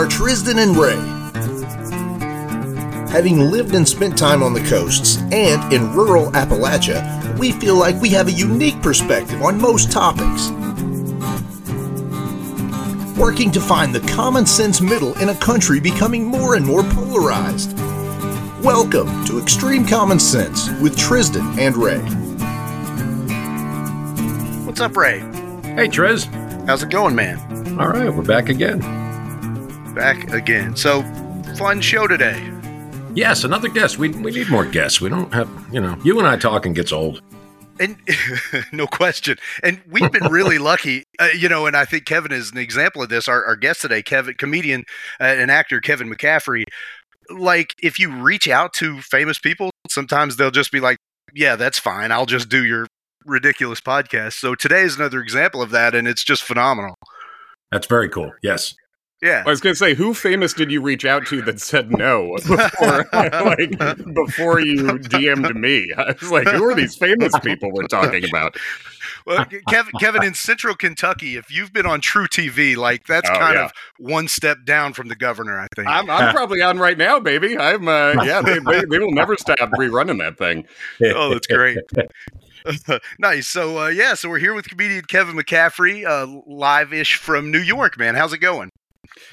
are Tristan and Ray. Having lived and spent time on the coasts and in rural Appalachia, we feel like we have a unique perspective on most topics. Working to find the common sense middle in a country becoming more and more polarized. Welcome to Extreme Common Sense with Tristan and Ray. What's up, Ray? Hey, Trez. How's it going, man? All right, we're back again. Back again. So, fun show today. Yes, another guest. We, we need more guests. We don't have, you know, you and I talking gets old. And no question. And we've been really lucky, uh, you know, and I think Kevin is an example of this. Our, our guest today, Kevin, comedian uh, and actor Kevin McCaffrey. Like, if you reach out to famous people, sometimes they'll just be like, yeah, that's fine. I'll just do your ridiculous podcast. So today is another example of that, and it's just phenomenal. That's very cool. Yes. Yeah. I was going to say, who famous did you reach out to that said no before, like, before you DM'd me? I was like, who are these famous people we're talking about? Well, Kevin, Kevin, in Central Kentucky, if you've been on truTV, like that's Oh, kind yeah. of one step down from the governor, I think. I'm, I'm probably on right now, baby. I'm, uh, yeah, they, they, they will never stop rerunning that thing. oh, that's great. nice. So, uh, yeah, so we're here with comedian Kevin McCaffrey, uh, live ish from New York, man. How's it going?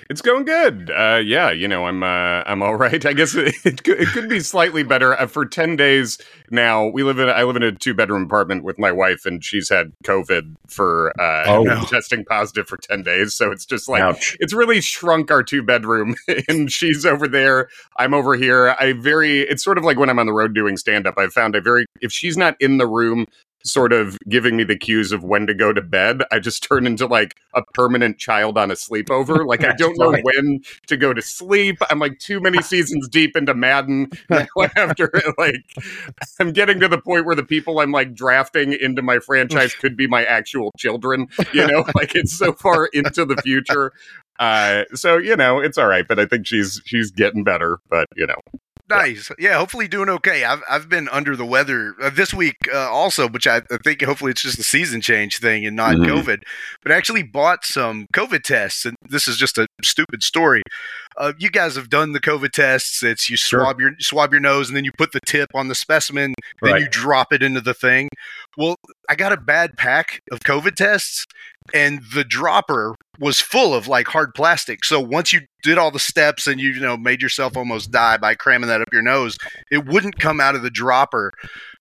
It's going good. Uh, yeah, you know, I'm uh, I'm all right. I guess it, it, could, it could be slightly better. Uh, for ten days now, we live in I live in a two bedroom apartment with my wife, and she's had COVID for uh, Oh. been testing positive for ten days. So it's just like Ouch. it's really shrunk our two bedroom, and she's over there. I'm over here. I very. It's sort of like when I'm on the road doing stand up. I found I very if she's not in the room. Sort of giving me the cues of when to go to bed. I just turn into like a permanent child on a sleepover. Like I don't know when to go to sleep. I'm like too many seasons deep into Madden. After like, I'm getting to the point where the people I'm like drafting into my franchise could be my actual children. You know, like it's so far into the future. Uh, so you know, it's all right. But I think she's she's getting better. But you know, Nice. Yeah, hopefully doing okay. I've, I've been under the weather uh, this week uh, also, which I, I think hopefully it's just a season change thing and not Mhm. COVID. But I actually bought some COVID tests, and this is just a stupid story. Uh, you guys have done the COVID tests. It's you Sure. swab your swab your nose, and then you put the tip on the specimen, then Right. you drop it into the thing. Well, I got a bad pack of COVID tests, and the dropper was full of like hard plastic. So once you did all the steps and you, you know made yourself almost die by cramming that up your nose, it wouldn't come out of the dropper.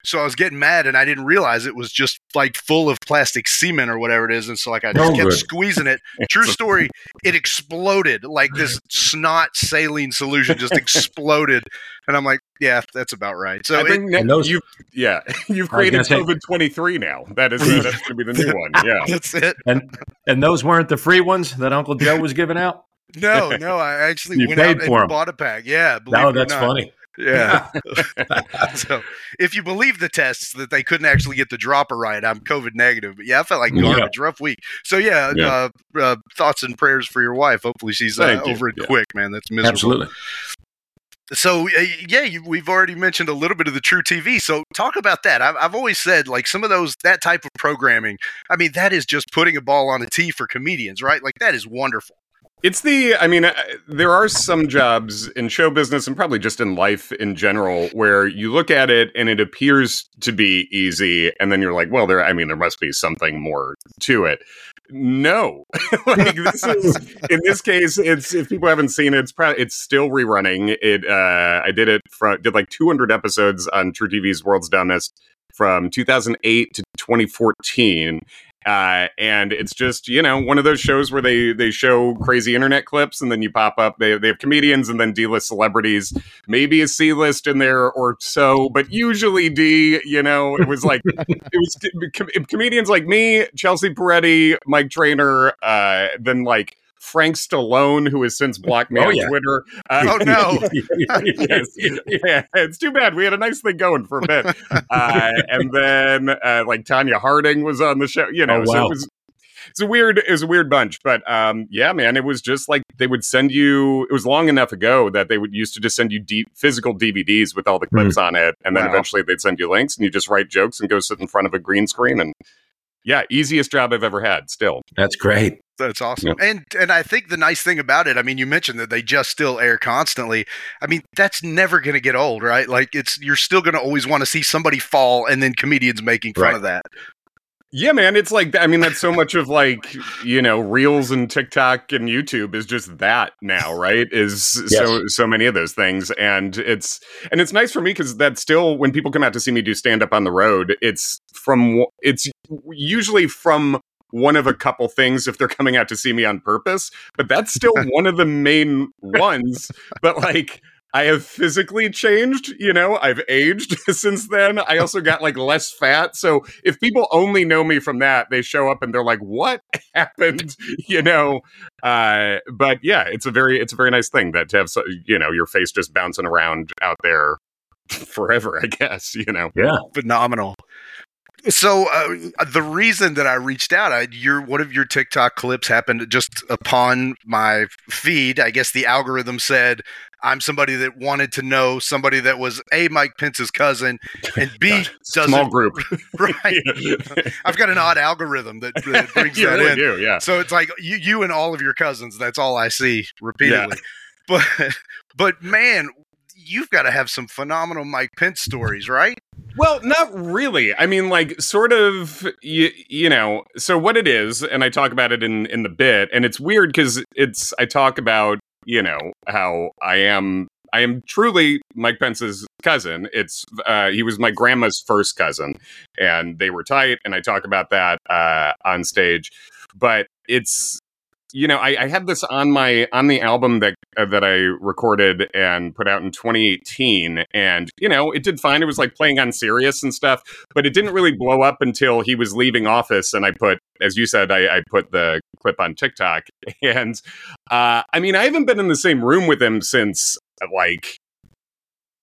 So I was getting mad and I didn't realize it was just like full of plastic semen or whatever it is. And so like I just Oh, kept good. squeezing it. True story, it exploded like this snot saline solution just exploded. And I'm like, yeah, that's about right. So I think ne- and those- you yeah you've created COVID 23 now. That is uh, that's going to be the new one. Yeah. that's it. And and those weren't the free ones that Uncle Joe was giving out? No, no, I actually You went paid out for 'em. and bought a pack. Yeah, believe No, it or that's not. funny. Yeah. so if you believe the tests that they couldn't actually get the dropper right, I'm COVID negative. But yeah, I felt like Yeah. garbage. Rough week. So yeah, Yeah. Uh, uh, thoughts and prayers for your wife. Hopefully she's uh, over it Yeah. quick, man. That's miserable. Absolutely. So yeah, you, we've already mentioned a little bit of the truTV. So talk about that. I've, I've always said like some of those that type of programming. I mean, that is just putting a ball on a tee for comedians, right? Like that is wonderful. It's the, I mean, uh, there are some jobs in show business and probably just in life in general where you look at it and it appears to be easy. And then you're like, well, there, I mean, there must be something more to it. No, like this is, in this case, it's, if people haven't seen it, it's probably, it's still rerunning. It, uh, I did it from, did like 200 episodes on truTV's World's Dumbest from 2008 to 2014 uh, and it's just you know one of those shows where they they show crazy internet clips and then you pop up they, they have comedians and then d-list celebrities maybe a c-list in there or so but usually d you know it was like it was com- comedians like me chelsea peretti mike trainor uh, then like Frank Stallone, who has since blocked me Oh, on yeah. Twitter. Uh, Oh no. yes. Yeah, it's too bad. We had a nice thing going for a bit. Uh, and then uh, like Tonya Harding was on the show, you know, Oh, so it was it's a weird it was a weird bunch. But um yeah, man, it was just like they would send you it was long enough ago that they would used to just send you deep physical DVDs with all the clips on it, and then Wow. eventually they'd send you links and you just write jokes and go sit in front of a green screen and yeah, easiest job I've ever had still. That's great. That's awesome. Yep. And and I think the nice thing about it, I mean, you mentioned that they just still air constantly. I mean, that's never going to get old, right? Like it's you're still going to always want to see somebody fall and then comedians making fun right. of that. Yeah, man, it's like I mean that's so much of like, you know, Reels and TikTok and YouTube is just that now, right? Is yes. so so many of those things and it's and it's nice for me cuz that's still when people come out to see me do stand up on the road, it's from it's usually from one of a couple things if they're coming out to see me on purpose, but that's still one of the main ones. But like, I have physically changed, you know, I've aged since then. I also got like less fat. So if people only know me from that, they show up and they're like, what happened? You know, uh, but yeah, it's a very, it's a very nice thing that to have, you know, your face just bouncing around out there forever, I guess, you know. Yeah. Phenomenal. So uh, the reason that I reached out, I, your one of your TikTok clips happened just upon my feed. I guess the algorithm said I'm somebody that wanted to know somebody that was a Mike Pence's cousin and B doesn't small group. right. I've got an odd algorithm that, that brings that really in. Do, yeah. So it's like you, you and all of your cousins. That's all I see repeatedly. Yeah. But but man, you've got to have some phenomenal Mike Pence stories, right? Well, not really. I mean, like, sort of, you, you know. So what it is, and I talk about it in in the bit, and it's weird because it's I talk about you know how I am. I am truly Mike Pence's cousin. It's uh, he was my grandma's first cousin, and they were tight. And I talk about that uh, on stage, but it's you know, I, I, had this on my on the album that uh, that I recorded and put out in 2018, and you know, it did fine. It was like playing on Sirius and stuff, but it didn't really blow up until he was leaving office, and I put, as you said, I, I put the clip on TikTok, and uh, I mean, I haven't been in the same room with him since like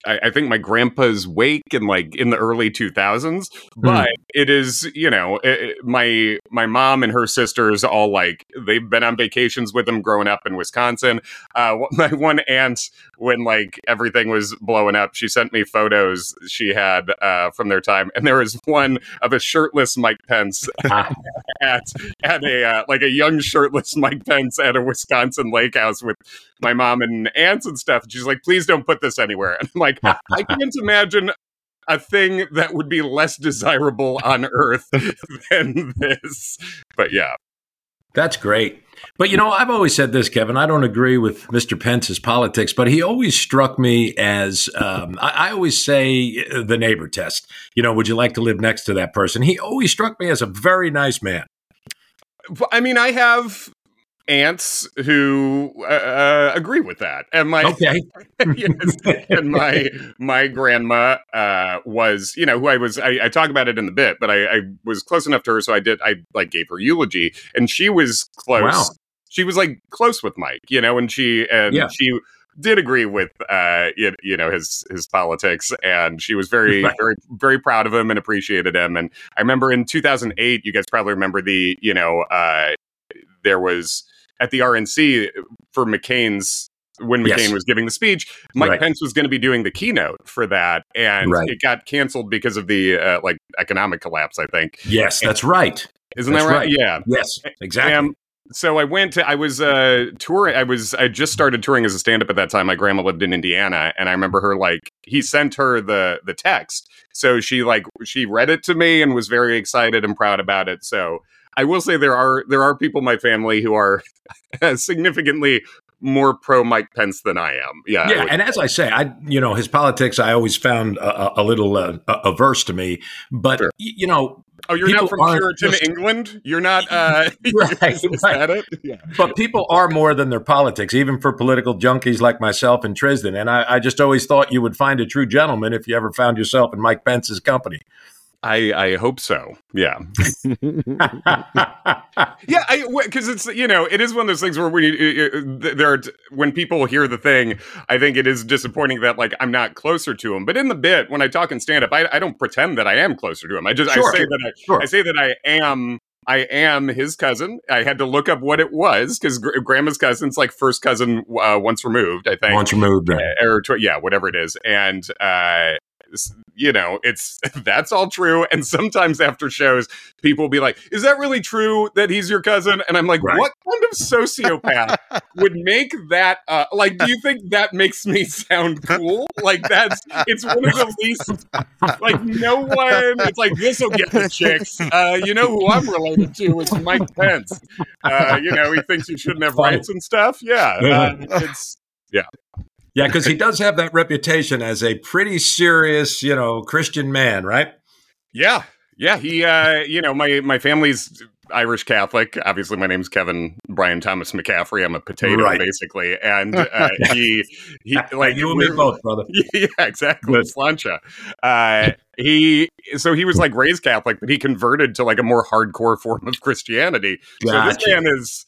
I, I, think my grandpa's wake in like in the early 2000s hmm. but mm. it is you know it, my my mom and her sisters all like they've been on vacations with him growing up in wisconsin uh, my one aunt when like everything was blowing up she sent me photos she had uh, from their time and there was one of a shirtless mike pence at at a uh, like a young shirtless mike pence at a wisconsin lake house with my mom and aunts and stuff and she's like please don't put this anywhere and i'm like like, I can't imagine a thing that would be less desirable on earth than this. But yeah. That's great. But you know, I've always said this, Kevin. I don't agree with Mr. Pence's politics, but he always struck me as um, I, I, always say uh, the neighbor test. You know, would you like to live next to that person? He always struck me as a very nice man. I mean, I have aunts who uh, uh, agree with that and my okay yes, and my my grandma uh, was you know who i was I, I, talk about it in the bit but I, I, was close enough to her so i did i like gave her eulogy and she was close wow. she was like close with mike you know and she and yeah. she did agree with uh you, you, know his his politics and she was very right. very very proud of him and appreciated him and i remember in 2008 you guys probably remember the you know uh there was at the RNC for McCain's when McCain yes. was giving the speech, Mike right. Pence was going to be doing the keynote for that, and right. it got canceled because of the uh, like economic collapse. I think. Yes, and, that's right. Isn't that's that right? right? Yeah. Yes, exactly. Um, so I went to I was uh touring I was I just started touring as a stand up at that time. My grandma lived in Indiana and I remember her like he sent her the the text. So she like she read it to me and was very excited and proud about it. So I will say there are there are people in my family who are significantly more pro Mike Pence than I am. Yeah, yeah. And as I say, I you know his politics I always found a, a little uh, averse to me. But sure. you know, oh, you're not from Puritan just, England. You're not. Uh, right, right. Yeah. But people are more than their politics, even for political junkies like myself and Tristan. And I, I just always thought you would find a true gentleman if you ever found yourself in Mike Pence's company. I I hope so. Yeah. yeah, I because it's you know it is one of those things where when there are when people hear the thing, I think it is disappointing that like I'm not closer to him. But in the bit when I talk in stand up, I, I don't pretend that I am closer to him. I just sure. I say that I, sure. I say that I am I am his cousin. I had to look up what it was because gr- grandma's cousin's like first cousin uh, once removed, I think. Once removed, uh, or tw- yeah, whatever it is. And uh, you know, it's that's all true. And sometimes after shows, people will be like, "Is that really true that he's your cousin?" And I'm like, Right. "What kind of sociopath would make that? Uh, like, do you think that makes me sound cool? Like, that's it's one of the least like no one. It's like this will get the chicks. Uh, you know who I'm related to? It's Mike Pence. Uh, you know, he thinks you shouldn't have rights and stuff. Yeah, uh, it's Yeah, because he does have that reputation as a pretty serious, you know, Christian man, right? Yeah, yeah. He, uh, you know, my my family's Irish Catholic. Obviously, my name's Kevin Brian Thomas McCaffrey. I'm a potato, Right. basically, and uh, he he like you and me both, brother. yeah, exactly. Sláinte. Uh, he so he was like raised Catholic, but he converted to like a more hardcore form of Christianity. So this man is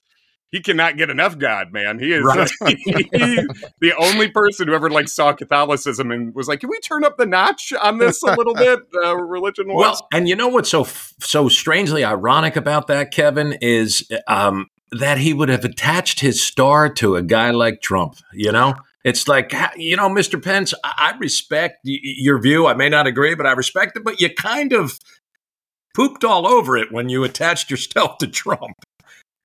he cannot get enough God, man. He is Right. he- the only person who ever like saw Catholicism and was like, "Can we turn up the notch on this a little bit?" Uh, religion was. Well, and you know what's so so strangely ironic about that, Kevin, is um, that he would have attached his star to a guy like Trump. You know, it's like you know, Mr. Pence. I, I respect your view. I may not agree, but I respect it. But you kind of pooped all over it when you attached yourself to Trump.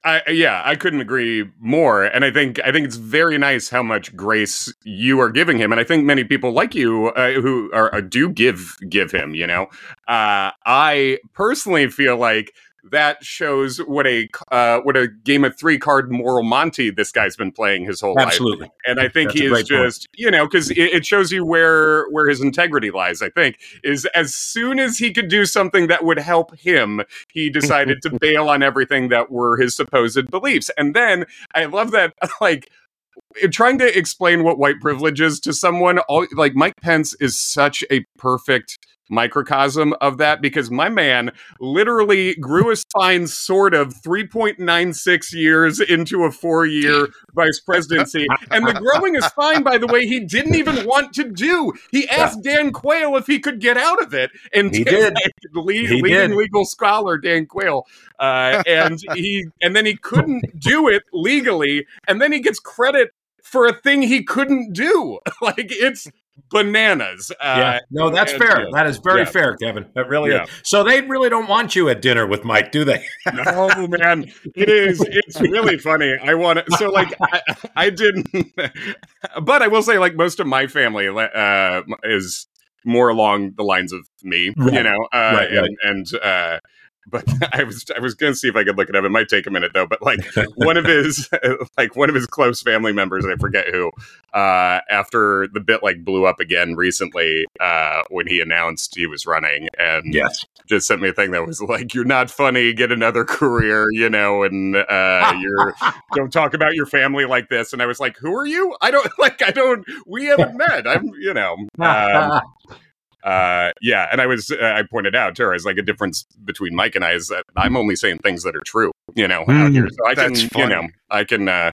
I, yeah, I couldn't agree more, and I think I think it's very nice how much grace you are giving him, and I think many people like you uh, who are uh, do give give him. You know, uh, I personally feel like that shows what a uh, what a game of three card moral Monty this guy's been playing his whole life, Absolutely. and I think That's he is great point. just you know because it, it shows you where where his integrity lies. I think is as soon as he could do something that would help him, he decided to bail on everything that were his supposed beliefs. And then I love that, like, trying to explain what white privilege is to someone, all, like, Mike Pence is such a perfect microcosm of that because my man literally grew a spine sort of 3.96 years into a four year vice presidency. And the growing a spine, by the way, he didn't even want to do. He asked Dan Quayle if he could get out of it. And He Dan- did. le- He leading did. legal scholar Dan Quayle, uh, and he and then he couldn't do it legally, and then he gets credit for a thing he couldn't do. like it's bananas. Uh, yeah, no, that's and- fair. yeah. That is very Yeah. fair, Kevin. That really Yeah. is. So they really don't want you at dinner with Mike, do they? no man it is it's really funny i want to so like I, I didn't but i will say like most of my family uh is more along the lines of me you know uh Right, right. and and uh but I was I was gonna see if I could look it up. It might take a minute though. But like one of his like one of his close family members, I forget who, uh, after the bit like blew up again recently, uh, when he announced he was running, and yes. just sent me a thing that was like, "You're not funny. Get another career," you know, and uh, you're don't talk about your family like this. And I was like, "Who are you? I don't like. I don't. We haven't met. I'm, you know." Um, uh, yeah, and I was uh, I pointed out to her as like a difference between Mike and I is that I'm only saying things that are true, you know, out Mm, here. So I can, that's you funny. know, I can. Uh,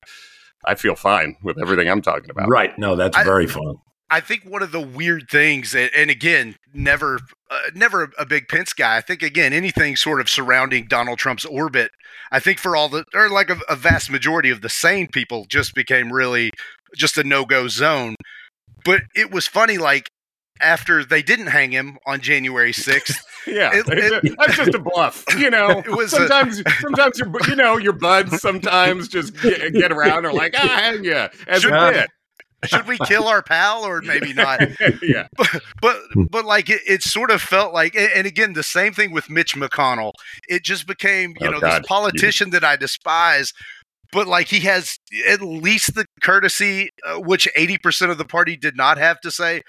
I feel fine with everything I'm talking about. right. No, that's I- very fun. I think one of the weird things, and, and again, never, uh, never a, a big Pence guy. I think again, anything sort of surrounding Donald Trump's orbit. I think for all the, or like a, a vast majority of the sane people, just became really just a no go zone. But it was funny, like after they didn't hang him on January sixth. Yeah, It- it- that's just a bluff. You know, It was a- sometimes, sometimes your, you know, your buds sometimes just get, get around are like, ah, hang ya, as Should- a bit. Should we kill our pal or maybe not? yeah, but but like it, it sort of felt like and and again the same thing with mitch mcconnell it just became you Oh, know God. this politician that i despise but like he has at least the courtesy uh, which 80% of the party did not have to say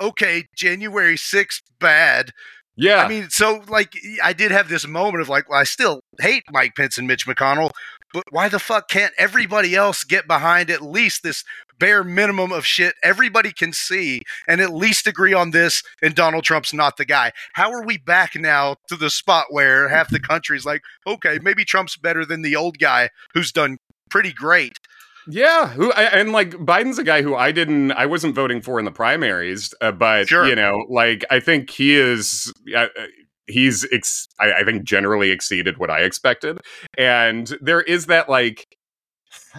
okay january 6th bad yeah. i mean so like i did have this moment of like well, i still hate mike pence and mitch mcconnell but why the fuck can't everybody else get behind at least this bare minimum of shit everybody can see and at least agree on this and Donald Trump's not the guy. How are we back now to the spot where half the country's like, okay, maybe Trump's better than the old guy who's done pretty great. Yeah, who I, and like Biden's a guy who I didn't, I wasn't voting for in the primaries, uh, but Sure. you know, like I think he is, uh, he's, ex- I, I think generally exceeded what I expected, and there is that like,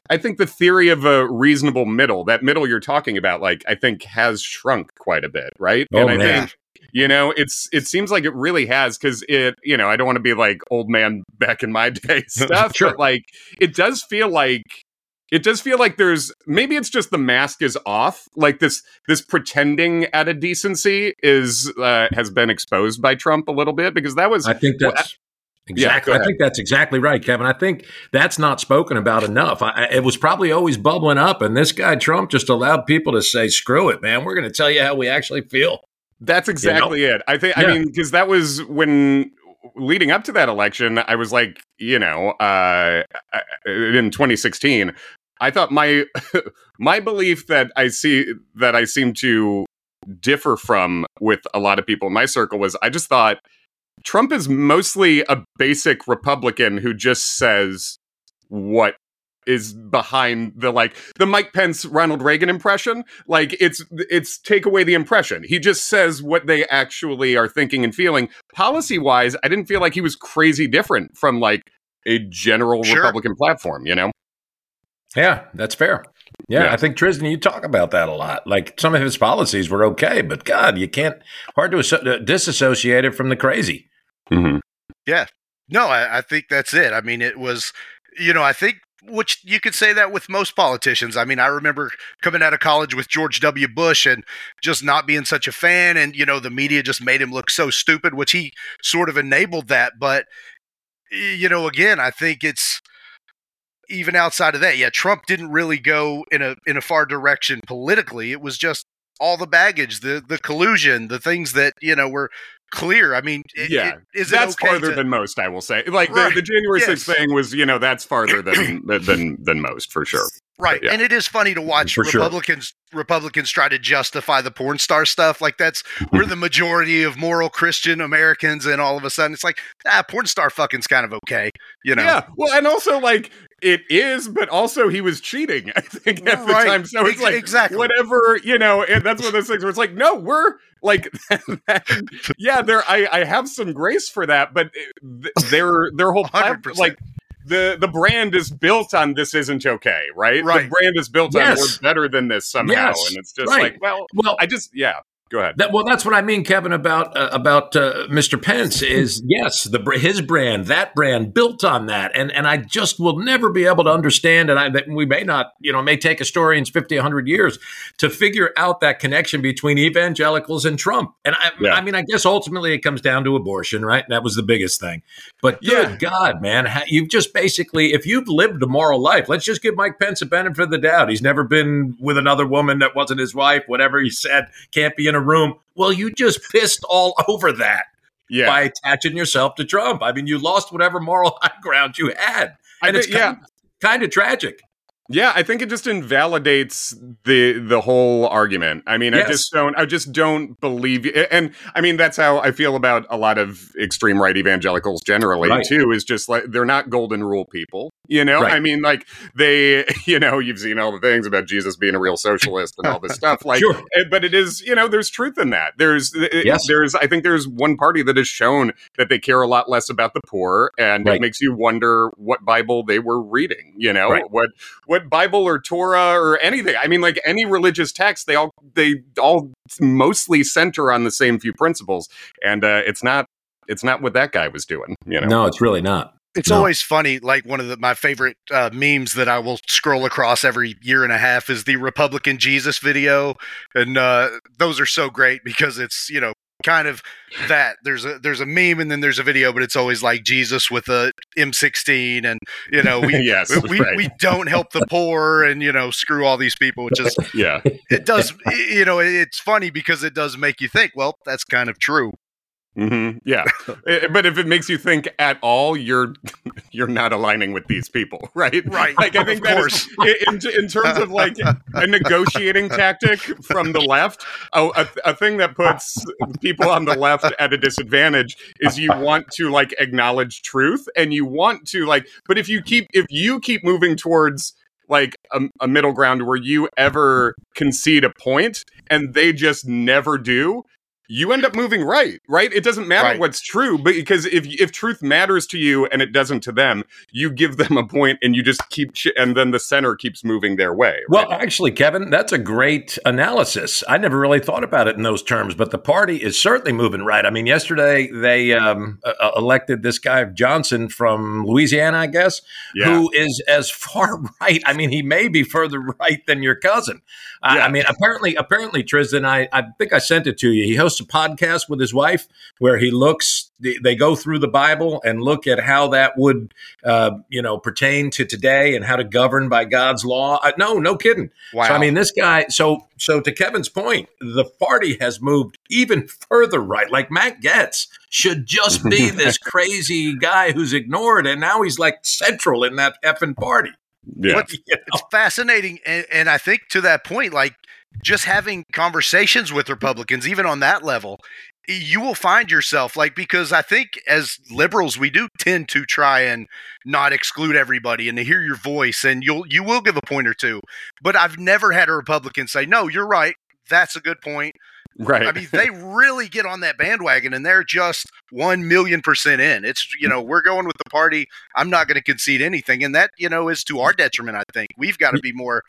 I think the theory of a reasonable middle, that middle you're talking about, like I think has shrunk quite a bit, right? Oh, and I man. think You know, it's it seems like it really has because it. You know, I don't want to be like old man back in my day stuff, Sure. but like it does feel like it does feel like there's maybe it's just the mask is off like this this pretending at a decency is uh, has been exposed by trump a little bit because that was I think that's Yeah, exactly. go I think that's exactly right, Kevin. I think that's not spoken about enough. I, it was probably always bubbling up, and this guy Trump just allowed people to say, "Screw it, man. We're going to tell you how we actually feel." That's exactly it. I think. I mean, because that was when leading up to that election, I was like, you know, uh, in 2016, I thought my my belief that I see that I seem to differ from with a lot of people in my circle was I just thought Trump is mostly a basic Republican who just says what is behind the like the Mike Pence Ronald Reagan impression. Like it's it's take away the impression. He just says what they actually are thinking and feeling. Policy wise I didn't feel like he was crazy different from like a general Sure. Republican platform you know Yeah, that's fair. Yeah, Yeah. I think Tristan, you talk about that a lot. Like some of his policies were okay, but God, you can't hard to asso- uh, disassociate it from the crazy. mm-hmm. Yeah, no, I, I think that's it. I mean, it was, you know, I think which you could say that with most politicians. I mean, I remember coming out of college with George W. Bush and just not being such a fan, and you know, the media just made him look so stupid, which he sort of enabled that. But you know, again, I think it's even outside of that. Yeah, Trump didn't really go in a in a far direction politically. It was just all the baggage, the the collusion, the things that you know were clear. I mean, it, Yeah, it, is that's okay farther to- than most I will say like Right, the, the January yes. thing was you know that's farther than than than most for sure Right. Yeah. And it is funny to watch For sure. Republicans Republicans try to justify the porn star stuff. Like that's we're the majority of moral Christian Americans and all of a sudden it's like, ah, porn star fucking's kind of okay. You know. Yeah, well, and also like it is, but also he was cheating. I think at the Right. time, so it's like exactly. whatever you know. And that's one of those things where it's like, no, we're like, yeah, there. I I have some grace for that, but eh, th- their their whole platform, like. The, the brand is built on this isn't okay, right? Right. The brand is built on we're better than this somehow, Yes. and it's just Right. like, well, Well, I just yeah. Go ahead. That, well, that's what I mean, Kevin, about uh, about uh, Mr. Pence. Is yes, the his brand, that brand, built on that, and and I just will never be able to understand, and I that we may not, you know, it may take historians 50, 100 years to figure out that connection between evangelicals and Trump. And I, Yeah. I mean, I guess ultimately it comes down to abortion, right? That was the biggest thing. But good Yeah. God, man, you've just basically, if you've lived a moral life, let's just give Mike Pence a benefit of the doubt. He's never been with another woman that wasn't his wife. Whatever he said, can't be in a room. Well, you just pissed all over that Yeah, by attaching yourself to Trump. I mean, you lost whatever moral high ground you had, and think, it's yeah. kind, kind of tragic. Yeah, I think it just invalidates the the whole argument. I mean, I just don't I just don't believe and I mean that's how I feel about a lot of extreme right evangelicals generally Right. too is just like they're not golden rule people. You know? Right. I mean like they you know, you've seen all the things about Jesus being a real socialist and all this stuff like Sure. eh, but it is, you know, there's truth in that. There's eh, Yes. there's I think there's one party that has shown that they care a lot less about the poor and Right. it makes you wonder what Bible they were reading, you know? Right. What what Bible or Torah or anything. I mean, like any religious text, they all they all mostly center on the same few principles, and uh, it's not it's not what that guy was doing. You know, No, it's really not. It's No. always funny. Like one of the, my favorite uh, memes that I will scroll across every year and a half is the Republican Jesus video, and uh, those are so great because it's you know kind of that there's a there's a meme and then there's a video, but it's always like Jesus with a M16, and you know we. yes, we, right. we don't help the poor and you know screw all these people which is yeah, it does you know it's funny because it does make you think well that's kind of true hmm yeah. Eh, but if it makes you think at all, you're you're not aligning with these people, right? Right, Like I of think that is- in, in terms of like a negotiating tactic from the left, a, a, a thing that puts people on the left at a disadvantage is you want to like acknowledge truth and you want to like, but if you keep if you keep moving towards like a, a middle ground where you ever concede a point and they just never do you end up moving right, right? It doesn't matter Right. what's true, but because if if truth matters to you and it doesn't to them, you give them a point and you just keep, ch- and then the center keeps moving their way. Well, actually, Kevin, that's a great analysis. I never really thought about it in those terms, but the party is certainly moving right. I mean, yesterday they um, uh, elected this guy Johnson from Louisiana, I guess, yeah. who is as far right. I mean, he may be further right than your cousin. I, Yeah. I mean, apparently, apparently, Tristan, I, I think I sent it to you. He hosts a podcast with his wife where he looks. They they go through the Bible and look at how that would, uh, you know, pertain to today and how to govern by God's law. Uh, no, no kidding. Wow. So I mean, this guy. So so to Kevin's point, the party has moved even further right. Like Matt Gaetz should just be this crazy guy who's ignored, and now he's like central in that effing party. Yeah. It's oh. fascinating and, and i think to that point like just having conversations with republicans even on that level you will find yourself like because i think as liberals we do tend to try and not exclude everybody and to hear your voice and you'll you will give a point or two. But i've never had a republican say no you're right. That's a good point right. I mean, they really get on that bandwagon and they're just 1 million percent in. It's, you know, we're going with the party. I'm not going to concede anything. And that, you know, is to our detriment, I think. We've got to be more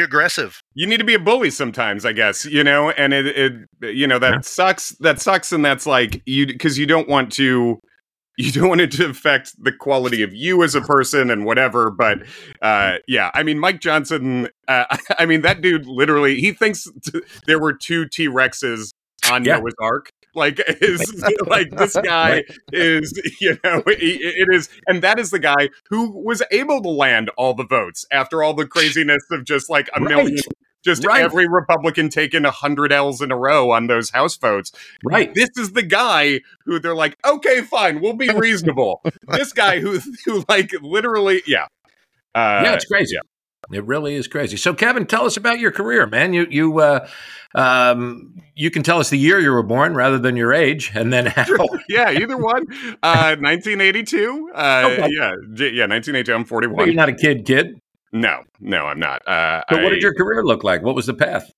aggressive. you need to be a bully sometimes, I guess, you know, and it, it you know, that Yeah. sucks. That sucks. And that's like you, because you don't want to, you don't want it to affect the quality of you as a person and whatever. But uh, yeah, I mean, Mike Johnson, uh, I mean, that dude literally, he thinks t- there were two T Rexes on Yeah. Noah's Ark. Like is like this guy is you know it, it is and that is the guy who was able to land all the votes after all the craziness of just like a Right. million just Right. every republican taking a hundred l's in a row on those house votes Right. this is the guy who they're like okay fine we'll be reasonable this guy who who like literally yeah uh yeah, it's crazy. It really is crazy. So, Kevin, tell us about your career, man. You you uh, um, you can tell us the year you were born rather than your age, and then how. yeah either one uh 1982 uh Okay. yeah yeah 1982 i'm Well, 41 you're not a kid, kid. No no i'm not uh So, what I- did your career look like? What was the path?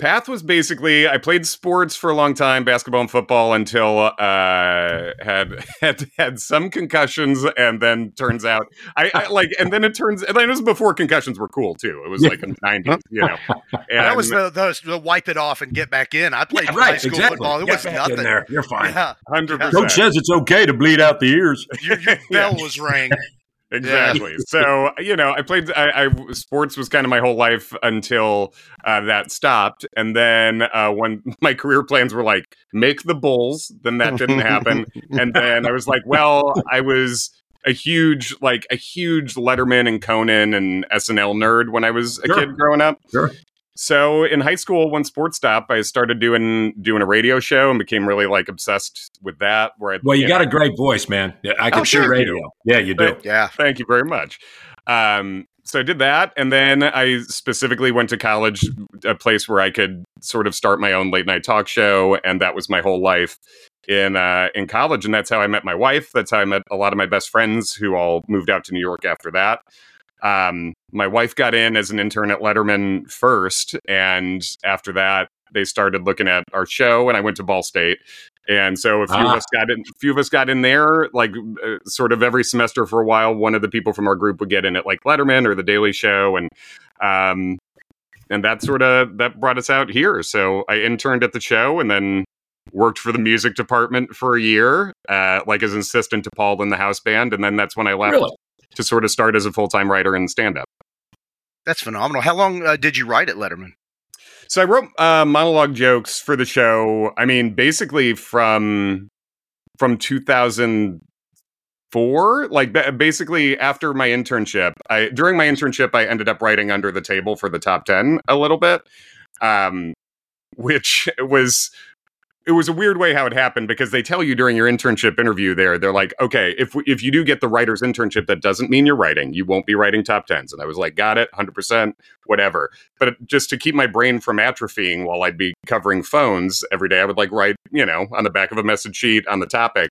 path was basically I played sports for a long time, basketball and football, until uh, had had had some concussions, and then turns out I, I like, and then it turns, and then it was before concussions were cool too. It was like in the nineties, you know. And that was the, the, the wipe it off and get back in. I played Yeah, high school exactly. football. It Get was back nothing. in there. You're fine. Yeah, hundred Coach percent says it's okay to bleed out the ears. your, your bell was rang. Exactly. So you know, I played. I, I sports was kind of my whole life until uh, that stopped, and then uh, when my career plans were like make the Bulls, then that didn't happen, and then I was like, well, I was a huge like a huge Letterman and Conan and SNL nerd when I was a Sure. kid growing up. Sure. So in high school, when sports stopped, I started doing doing a radio show and became really like obsessed with that. Where I, Well, you know, got a great voice, man. Yeah, I can Oh, see thank radio. you. Yeah, you do. Thank- Yeah. Thank you very much. Um, so I did that, and then I specifically went to college, a place where I could sort of start my own late night talk show, and that was my whole life in uh, in college, and that's how I met my wife. That's how I met a lot of my best friends, who all moved out to New York after that. Um, my wife got in as an intern at Letterman first, and after that, they started looking at our show, and I went to Ball State. And so a few Ah. of us got in. A few of us got in there, like uh, sort of every semester for a while. One of the people from our group would get in at like Letterman or The Daily Show, and um, and that sort of that brought us out here. So I interned at the show, and then worked for the music department for a year, uh, like as an assistant to Paul in the house band, and then that's when I left Really? To sort of start as a full time writer in stand up. That's phenomenal. How long uh, did you write at Letterman? So I wrote uh, monologue jokes for the show. I mean, basically from from 2004, like ba- basically after my internship. I during my internship, I ended up writing under the table for the top ten a little bit, um, which was it was a weird way how it happened because they tell you during your internship interview there they're like okay if if you do get the writer's internship that doesn't mean you're writing. You won't be writing top 10s and i was like got it 100% whatever. But just to keep my brain from atrophying while i'd be covering phones every day i would like write you know on the back of a message sheet on the topic.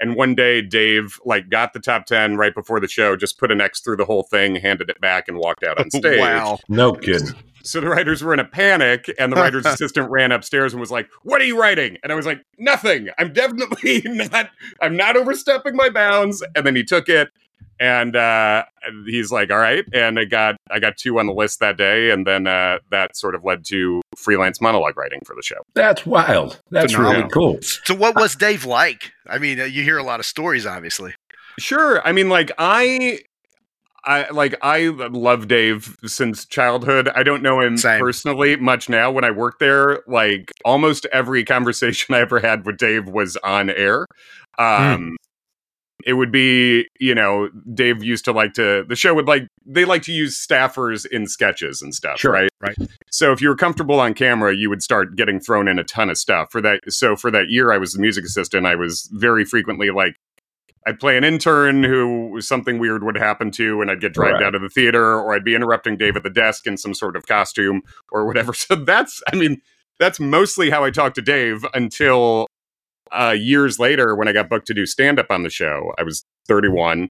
And one day dave like got the top 10 right before the show just put an x through the whole thing handed it back and walked out on stage. Wow. No kidding. So the writers were in a panic, and the writer's assistant ran upstairs and was like, "What are you writing?" And I was like, "Nothing. I'm definitely not. I'm not overstepping my bounds." And then he took it, and uh, he's like, "All right." And I got I got two on the list that day, and then uh, that sort of led to freelance monologue writing for the show. That's wild. That's Phenomenal. really cool. So, what was Dave like? I mean, uh, you hear a lot of stories, obviously. Sure. I mean, like I. I like I love Dave since childhood. I don't know him Same. personally much now. When I worked there, like almost every conversation I ever had with Dave was on air. Um, It would be, you know, Dave used to like to the show would like they like to use staffers in sketches and stuff, Sure. right? Right. So if you were comfortable on camera, you would start getting thrown in a ton of stuff. For that so for that year I was the music assistant, I was very frequently like I'd play an intern who something weird would happen to, and I'd get dragged Right. out of the theater, or I'd be interrupting Dave at the desk in some sort of costume or whatever. So that's, I mean, that's mostly how I talked to Dave until uh, years later when I got booked to do stand up on the show. I was 31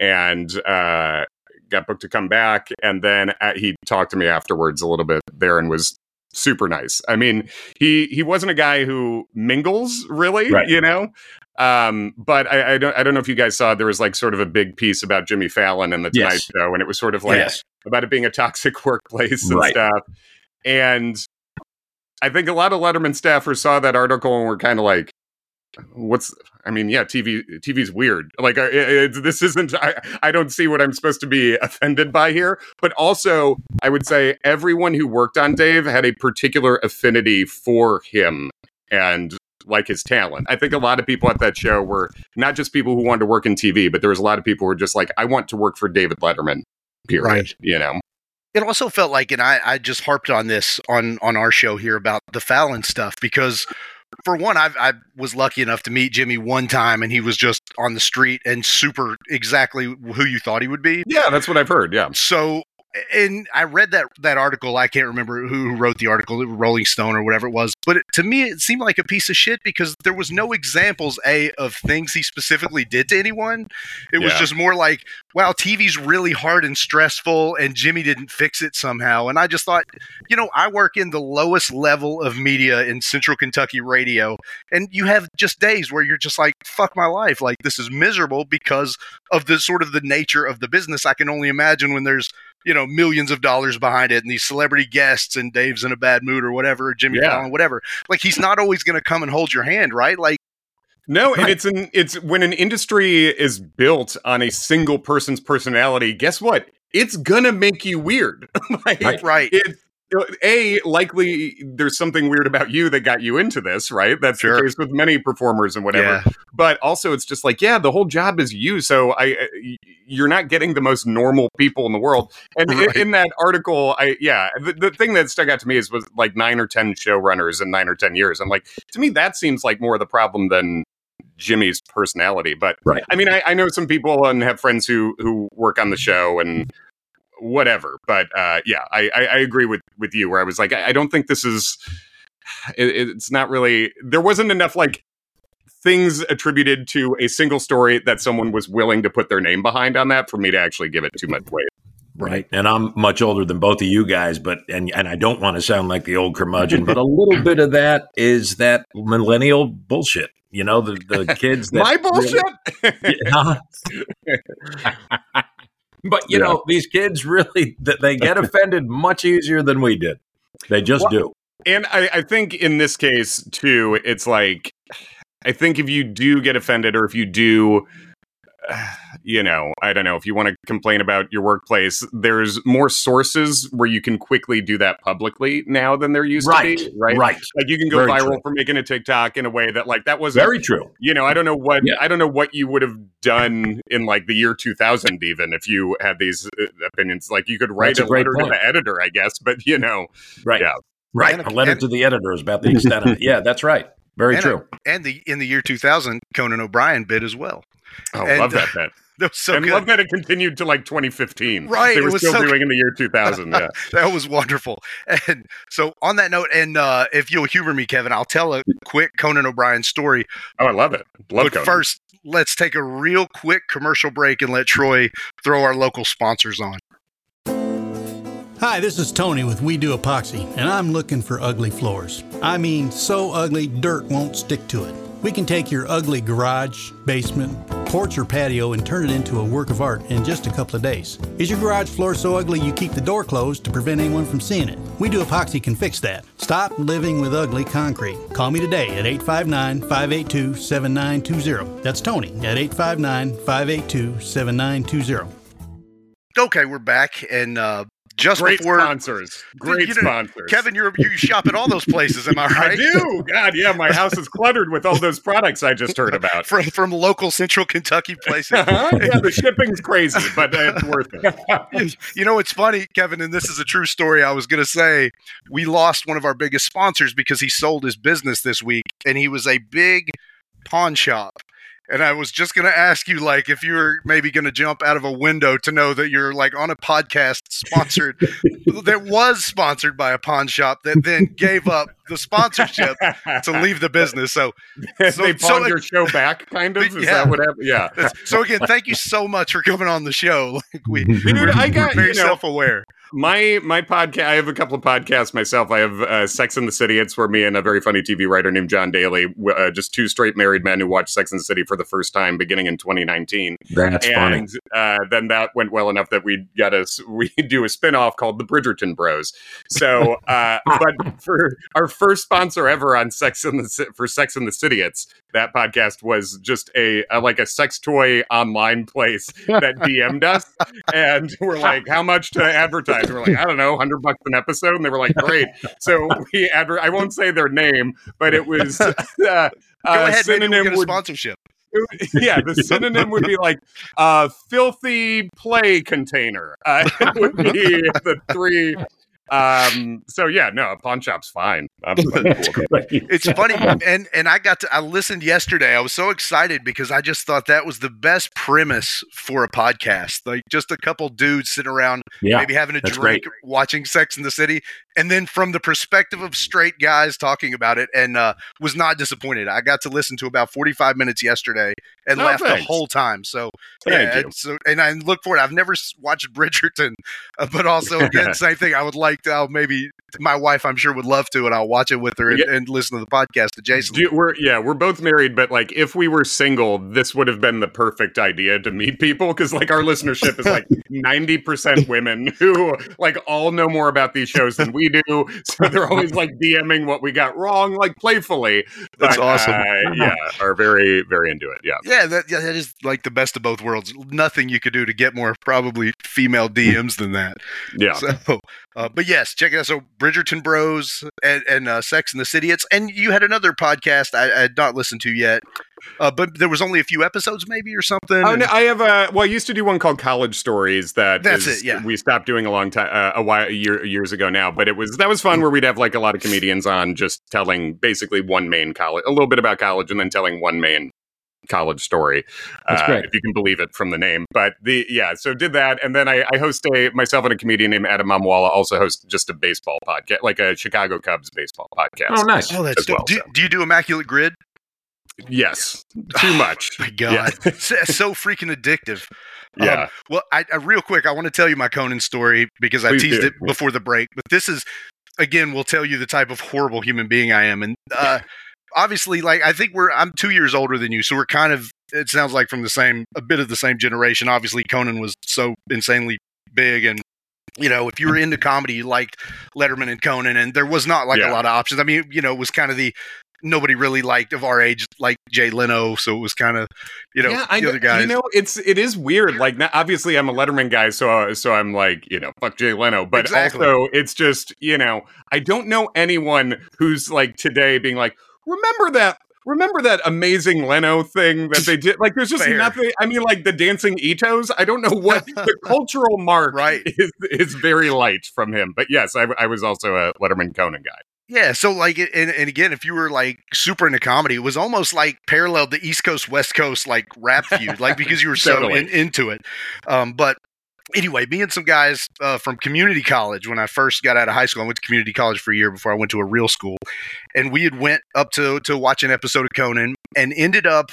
and uh, got booked to come back. And then uh, he talked to me afterwards a little bit there and was super nice. I mean, he he wasn't a guy who mingles really, Right. you know. Um, but I, I don't I don't know if you guys saw there was like sort of a big piece about Jimmy Fallon and the Tonight Yes. Show, and it was sort of like yes. about it being a toxic workplace and Right. stuff. And I think a lot of Letterman staffers saw that article and were kind of like, "What's?" I mean, yeah, TV TV's weird. Like, it, it, this isn't. I, I don't see what I'm supposed to be offended by here. But also, I would say everyone who worked on Dave had a particular affinity for him and like his talent. I think a lot of people at that show were not just people who wanted to work in TV, but there was a lot of people who were just like, "I want to work for David Letterman." Period. Right. You know. it also felt like and I, I just harped on this on on our show here about the Fallon stuff because for one I've, I was lucky enough to meet Jimmy one time and he was just on the street and super exactly who you thought he would be Yeah, that's what I've heard. Yeah. so and I read that that article. I can't remember who wrote the article, Rolling Stone or whatever it was. But it, to me, it seemed like a piece of shit because there was no examples a of things he specifically did to anyone. It was just more like, wow, TV's really hard and stressful, and Jimmy didn't fix it somehow. And I just thought, you know, I work in the lowest level of media in Central Kentucky radio, and you have just days where you're just like, fuck my life, like this is miserable because of the sort of the nature of the business. I can only imagine when there's you know millions of dollars behind it and these celebrity guests and Dave's in a bad mood or whatever, or Jimmy Yeah. Fallon, whatever. Like he's not always going to come and hold your hand, right? Like No, and it's an it's when an industry is built on a single person's personality. Guess what? It's gonna make you weird. like, Right. right, It, a likely there's something weird about you that got you into this, right? That's Sure. the case with many performers and whatever. Yeah. But also, it's just like, yeah, the whole job is you. So I, you're not getting the most normal people in the world. And Right. in that article, I yeah, the, the thing that stuck out to me is was like nine or ten showrunners in nine or ten years. I'm like to me, that seems like more of the problem than Jimmy's personality. But Right. I mean, I, I know some people and have friends who who work on the show and whatever. But uh, yeah, I, I, I agree with with you where I was like, I, I don't think this is. It, it's not really. There wasn't enough like things attributed to a single story that someone was willing to put their name behind on that for me to actually give it too much weight. Right. And I'm much older than both of you guys, but and and I don't want to sound like the old curmudgeon, but a little bit of that is that millennial bullshit. You know, the the kids that My bullshit. Yeah. But you Yeah. know, these kids really they get offended much easier than we did. They just Well, do. And I, I think in this case too, it's like I think if you do get offended or if you do you know, I don't know, if you want to complain about your workplace, there's more sources where you can quickly do that publicly now than there used Right. to be. Right. Right. Like you can go Very viral true. for making a TikTok in a way that like that wasn't Very true. you know, I don't know what Yeah. I don't know what you would have done in like the year 2000 even if you had these uh, opinions like you could write That's a a, letter point. to the editor, I guess, but you know, Right. Yeah. Right. And- a letter and- to the editor is about the extent of it. Yeah, that's right. Very And true. and the in the year 2000, Conan O'Brien bid as well. Oh, And, love uh, that bet. That was so and good. love that it continued to like 2015. Right, They it were was still so doing in the year 2000. Yeah. that was wonderful. And so, on that note, and uh, if you'll humor me, Kevin, I'll tell a quick Conan O'Brien story. Oh, I love it. Love but Conan. first, let's take a real quick commercial break and let Troy throw our local sponsors on. Hi, this is Tony with We Do Epoxy, and I'm looking for ugly floors. I mean, so ugly dirt won't stick to it. We can take your ugly garage, basement, porch, or patio and turn it into a work of art in just a couple of days. Is your garage floor so ugly you keep the door closed to prevent anyone from seeing it? We Do Epoxy can fix that. Stop living with ugly concrete. Call me today at 859 582 7920. That's Tony at 859 582 7920. Okay, we're back, and uh, just Great before sponsors. Great you know, sponsors. Kevin, you're you shop at all those places, am I right? I do. God, yeah, my house is cluttered with all those products I just heard about. from from local Central Kentucky places. Uh-huh. Yeah, the shipping's crazy, but it's worth it. you know, it's funny, Kevin, and this is a true story. I was going to say we lost one of our biggest sponsors because he sold his business this week, and he was a big pawn shop. And I was just going to ask you, like, if you were maybe going to jump out of a window to know that you're like on a podcast sponsored that was sponsored by a pawn shop that then gave up the sponsorship to leave the business. So, they so- pawned so- your show back, kind of. Is Yeah. that what happened? Yeah. so again, thank you so much for coming on the show. Like we, Dude, we're, I got- very you know- self-aware. My my podcast i have a couple of podcasts myself. I have uh, sex in the city. It's where me and a very funny tv writer named john daly uh, just two straight married men who watched sex in the city for the first time beginning in 2019 That's funny. uh, then that went well enough that we got us we do a spin-off called the bridgerton bros. So uh, but for our first sponsor ever on sex in the for sex in the city it's that podcast was just a, a like a sex toy online place that dm'd us. And we're like how much to advertise we're like i don't know 100 bucks an episode and they were like great so we adver- i won't say their name but it was uh, Go uh, ahead, maybe we'll synonym a would sponsorship. yeah, the synonym would be like uh, filthy play container. Uh, it would be the three. Um, so yeah, no, a pawn shop's fine. I'm cool with. It's funny, and and I got to I listened yesterday. I was so excited because I just thought that was the best premise for a podcast. Like just a couple dudes sitting around, Yeah, maybe having a that's drink, watching Sex in the City, and then from the perspective of straight guys talking about it, and uh, was not disappointed. I got to listen to about forty five minutes yesterday and Oh, laughed the whole time. So Thank yeah, you. and so and I look forward. I've never watched Bridgerton, uh, but also again, same thing. I would like to. I'll maybe my wife, I'm sure, would love to, and I'll watch it with her and, Yeah. and listen to the podcast to Jason. Do- we're yeah, we're both married, but like if we were single, this would have been the perfect idea to meet people because like our listenership is like ninety percent women who like all know more about these shows than we do, so they're always like DMing what we got wrong, like playfully. That's But, awesome. uh, yeah, are very very into it. Yeah. Yeah, that, yeah, that is like the best of both worlds. Nothing you could do to get more probably female DMs than that. Yeah. So, uh, but yes, check it out. So Bridgerton Bros and, and uh, Sex in the City. It's and you had another podcast I, I had not listened to yet, uh, but there was only a few episodes, maybe or something. Oh, and- no, I have a well. I used to do one called College Stories. That That's is- it, yeah. we stopped doing a long time, uh, a while, a year, years ago now. But it was that was fun, where we'd have like a lot of comedians on, just telling basically one main college, a little bit about college, and then telling one main college story. That's uh, great. if you can believe it from the name. But the yeah, so did that, and then I, I host a myself and a comedian named Adam Mamawala also host just a baseball podcast, like a Chicago Cubs baseball podcast. Oh, nice. oh, that's as dope. well, do, so. do you do Immaculate Grid? Yes, too much. My God, so, so freaking addictive. Um, Yeah. well, I, I real quick, I want to tell you my Conan story because I teased do. it before the break. But this is, again, will tell you the type of horrible human being I am. And uh, obviously, like I think we're I'm two years older than you, so we're kind of. It sounds like from the same, a bit of the same generation. Obviously, Conan was so insanely big and. You know, if you were into comedy, you liked Letterman and Conan, and there was not like a lot of options. I mean, you know, it was kind of the nobody really liked of our age, like Jay Leno, so it was kind of, you know, yeah, I the other guys. You know, it's it is weird. Like, now, obviously, I'm a Letterman guy, so uh, so I'm like, you know, fuck Jay Leno. But Exactly. also, it's just, you know, I don't know anyone who's like today being like, remember that. Remember that amazing Leno thing that they did? Like, there's just Fair. nothing. I mean, like the dancing Itos. I don't know what the cultural mark Right. is. Is very light from him. But yes, I, I was also a Letterman Conan guy. Yeah, so like, and, and again, if you were like super into comedy, it was almost like paralleled the East Coast West Coast like rap feud, like because you were so Totally. in, into it. Um, but anyway, me and some guys uh, from community college when I first got out of high school, I went to community college for a year before I went to a real school, and we had went up to to watch an episode of Conan and ended up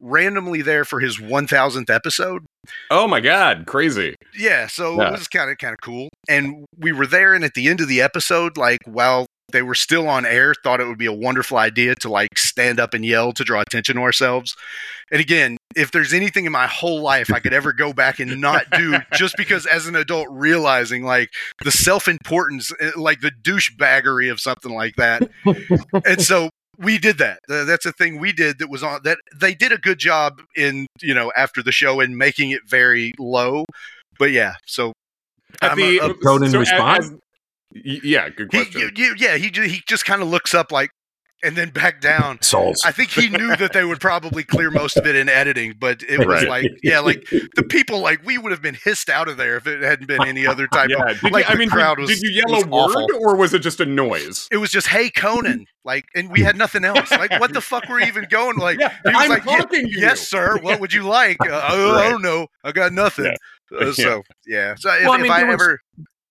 randomly there for his 1000th episode Oh my god, crazy! Yeah, so Yeah. it was kind of kind of cool. And we were there, and at the end of the episode, like while they were still on air, thought it would be a wonderful idea to like stand up and yell to draw attention to ourselves. And again, if there's anything in my whole life I could ever go back and not do, just because as an adult realizing like the self importance, eh, like the douchebaggery of something like that, and so we did that. That's a thing we did that was on that they did a good job in you know after the show in making it very low. But yeah, so At I'm the a- a Cronin so response? as- y- yeah, good he, question. you- you- yeah, he he just kind of looks up like and then back down. Souls. I think he knew that they would probably clear most of it in editing, but it was Right. like, yeah, like the people, like we would have been hissed out of there if it hadn't been any other type yeah, of. did like you, I mean, crowd did, was- did you yell was a awful. word or was it just a noise? It was just, hey, Conan, like, and we had nothing else. Like, what the fuck were we even going? Like, Yeah, he was I'm like, "Ye- talking to yes, you." sir. What would you like? Uh, oh, I don't know. I got nothing. Uh, so yeah. So if, Well, I if I doing- ever.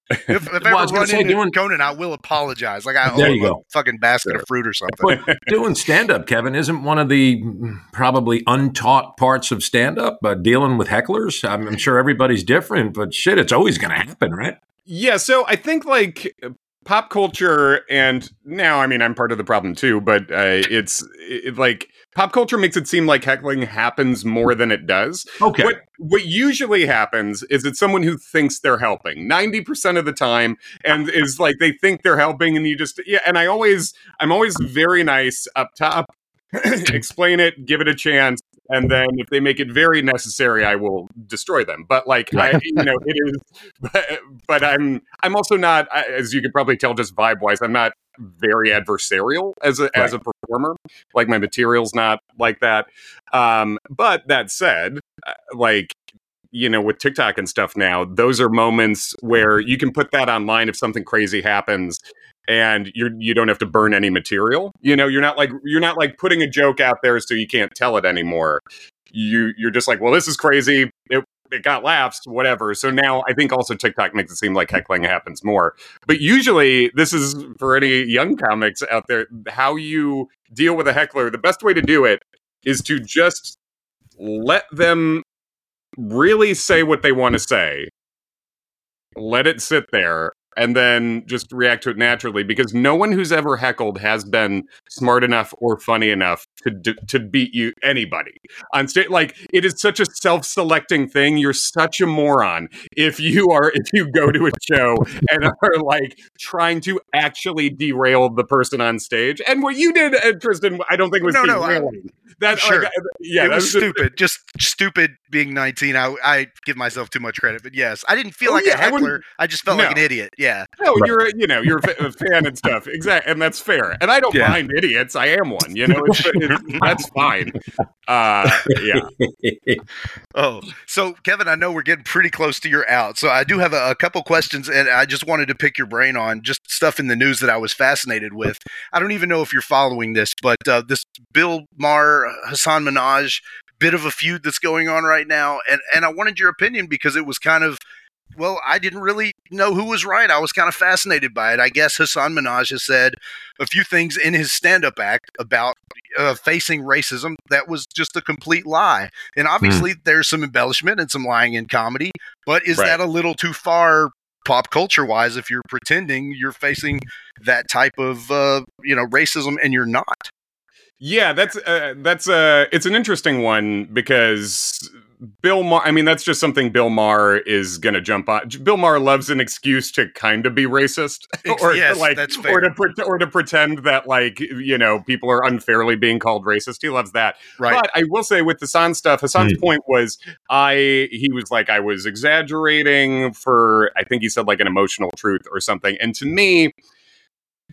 If, if I Well, I ever was gonna run say, into doing- Conan, I will apologize. Like I owe There him you a go. fucking basket Sure. of fruit or something. But doing stand up, Kevin, isn't one of the mm, probably untaught parts of stand up, uh, dealing with hecklers. I'm, I'm sure everybody's different, but shit, it's always going to happen, right? Yeah, so I think like pop culture, and now I mean I'm part of the problem too, but uh, it's it, like pop culture makes it seem like heckling happens more than it does. Okay. What what usually happens is it's someone who thinks they're helping 90% of the time and is like they think they're helping and you just yeah and I always I'm always very nice up top explain it give it a chance and then if they make it very necessary I will destroy them. But like I you know it is but, but I'm I'm also not as you could probably tell just vibe wise I'm not very adversarial as a as a performer. Like my material's not like that. Um but that said uh, like you know with tiktok and stuff now those are moments where you can put that online if something crazy happens and you're you don't have to burn any material. You know you're not like you're not like putting a joke out there so you can't tell it anymore. You you're just like well this is crazy. It, it got laughs whatever. So now i think also tiktok makes it seem like heckling happens more. But usually this is for any young comics out there how you deal with a heckler the best way to do it is to just let them really say what they want to say. Let it sit there and then just react to it naturally because no one who's ever heckled has been smart enough or funny enough to d- to beat you anybody. On stage like it is such a self-selecting thing you're such a moron if you are if you go to a show and are like trying to actually derail the person on stage. And what you did uh, Tristan I don't think was No, no, I- that Sure. like, yeah it that was just- stupid. Just stupid being 19. I, I give myself too much credit, but yes, I didn't feel Oh, like yeah, a I heckler. I, just felt like an idiot. Yeah. No, you're a, you know you're a, a fan and stuff, exactly, and that's fair. And I don't Yeah. mind idiots. I am one. You know, it's, it's, that's fine. Uh, yeah, Oh, so Kevin, I know we're getting pretty close to your out. So I do have a, a couple questions, and I just wanted to pick your brain on just stuff in the news that I was fascinated with. I don't even know if you're following this, but uh, this Bill Maher Hasan Minhaj bit of a feud that's going on right now, and and I wanted your opinion because it was kind of. Well, I didn't really know who was right. I was kind of fascinated by it. I guess Hasan Minhaj has said a few things in his stand-up act about uh, facing racism that was just a complete lie. And obviously, there's some embellishment and some lying in comedy, but is Right. that a little too far pop culture wise if you're pretending you're facing that type of uh, you know racism and you're not? Yeah. That's uh, that's uh, it's an interesting one because Bill Maher. I mean, that's just something Bill Maher is going to jump on. Bill Maher loves an excuse to kind of be racist, or yes, like, that's or to pre- or to pretend that like you know people are unfairly being called racist. He loves that. Right. But I will say with Hasan stuff, Hasan's Hmm. point was I he was like I was exaggerating for I think he said like an emotional truth or something. And to me,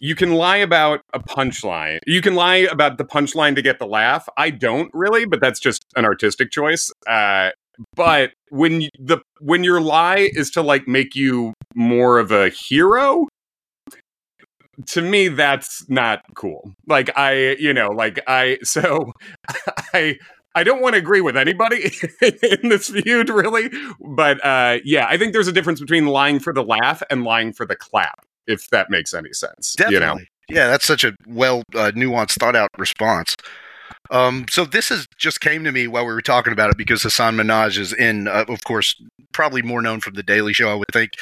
you can lie about a punchline. You can lie about the punchline to get the laugh. I don't really, but that's just an artistic choice. Uh, but when the when your lie is to like make you more of a hero, to me that's not cool. Like I, you know, like I so I I don't want to agree with anybody in this feud really, but uh yeah, I think there's a difference between lying for the laugh and lying for the clap if that makes any sense. Definitely. You know. Yeah, that's such a well uh, nuanced, thought out response. Um, so this has just came to me while we were talking about it because Hasan Minhaj is in, uh, of course, probably more known from the Daily Show. I would think.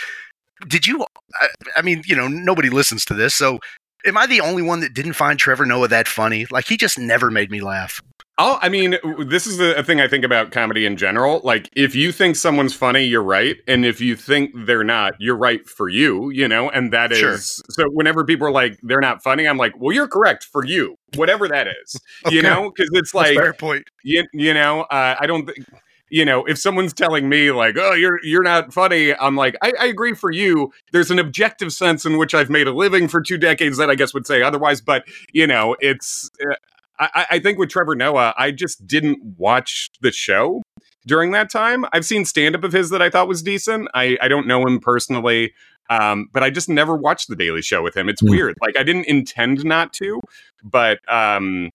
Did you? I, I mean, you know, nobody listens to this, so am I the only one that didn't find Trevor Noah that funny? Like he just never made me laugh. Oh, I mean, this is a thing I think about comedy in general. Like, if you think someone's funny, you're right, and if you think they're not, you're right for you. You know, and that is Sure. so. Whenever people are like they're not funny, I'm like, well, you're correct for you, whatever that is. You know, because it's That's like a fair point. you, you know, uh, I don't. Th- you know, if someone's telling me like, "Oh, you're you're not funny," I'm like, I, I agree for you. There's an objective sense in which I've made a living for two decades that I guess would say otherwise, but you know, it's. Uh, I, I think with Trevor Noah, I just didn't watch the show during that time. I've seen stand up of his that I thought was decent. I, I don't know him personally, um, but I just never watched the Daily Show with him. It's Hmm. weird. Like I didn't intend not to, but um,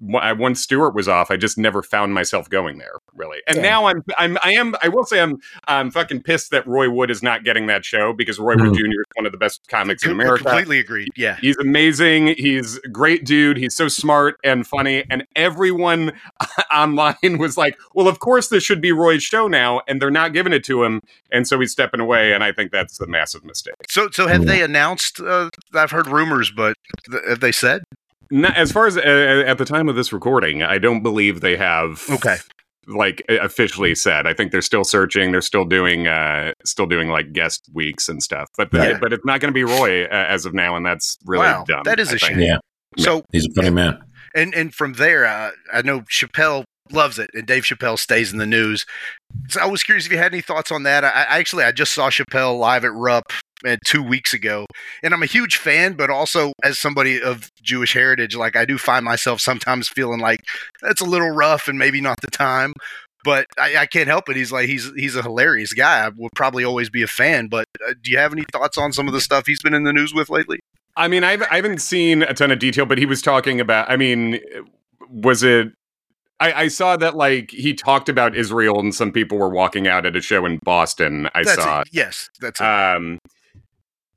once Stewart was off, I just never found myself going there really. And Yeah. now I'm I'm I am I will say I'm I'm fucking pissed that Roy Wood is not getting that show because Roy Wood Mhm. Jr. is one of the best comics in Com- America. Completely agreed. Yeah. He's amazing. He's a great dude. He's so smart and funny. And everyone online was like, well, of course, this should be Roy's show now. And they're not giving it to him. And so he's stepping away. And I think that's a massive mistake. So, so have they announced? Uh, I've heard rumors, but th- have they said? Not, as far as uh, at the time of this recording, I don't believe they have. Okay. Like officially said, I think they're still searching. They're still doing, uh, still doing like guest weeks and stuff. But the, Yeah. but it's not going to be Roy uh, as of now, and that's really Wow, dumb. that is I a think. shame. Yeah, So, he's a funny man. and and from there, uh, I know Chappelle loves it, and Dave Chappelle stays in the news. So I was curious if you had any thoughts on that. I, I actually I just saw Chappelle live at Rupp two weeks ago, and I'm a huge fan, but also as somebody of Jewish heritage, like I do find myself sometimes feeling like that's a little rough and maybe not the time. But I, I can't help it. He's like he's he's a hilarious guy. I will probably always be a fan. But uh, do you have any thoughts on some of the stuff he's been in the news with lately? I mean, I've, I haven't seen a ton of detail, but he was talking about. I mean, was it? I, I saw that like he talked about Israel, and some people were walking out at a show in Boston. I that's saw. it. Yes, that's it. Um,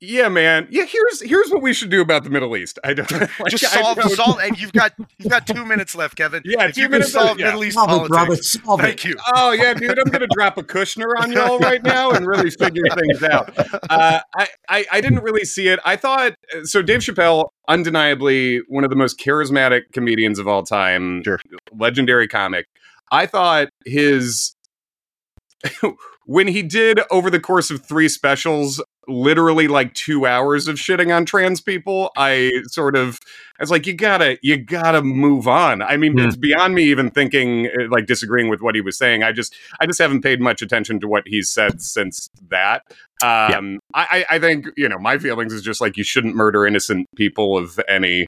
yeah, man. Yeah, here's here's what we should do about the Middle East. I don't like, Just I solve, don't- solve. And you've got you've got two minutes left, Kevin. Yeah, if two you can minutes left, solve yeah. Middle East Solve it, brother. politics. Solve it. Thank you. Oh yeah, dude, I'm gonna drop a Kushner on y'all right now and really figure things out. Uh, I, I I didn't really see it. I thought so. Dave Chappelle, undeniably one of the most charismatic comedians of all time, Sure. legendary comic. I thought his when he did over the course of three specials, literally like two hours of shitting on trans people. I sort of I was like, you gotta, you gotta move on. I mean, Hmm. it's beyond me even thinking, uh, like, disagreeing with what he was saying. I just, I just haven't paid much attention to what he's said since that. Um, I, I I think, you know, my feelings is just like you shouldn't murder innocent people of any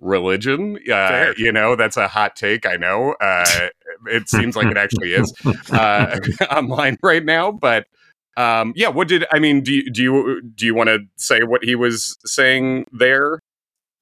religion. Uh, you know, that's a hot take. I know. Uh, it seems like it actually is uh, online right now, but. Um, yeah, what did I mean? Do you do you do you want to say what he was saying there?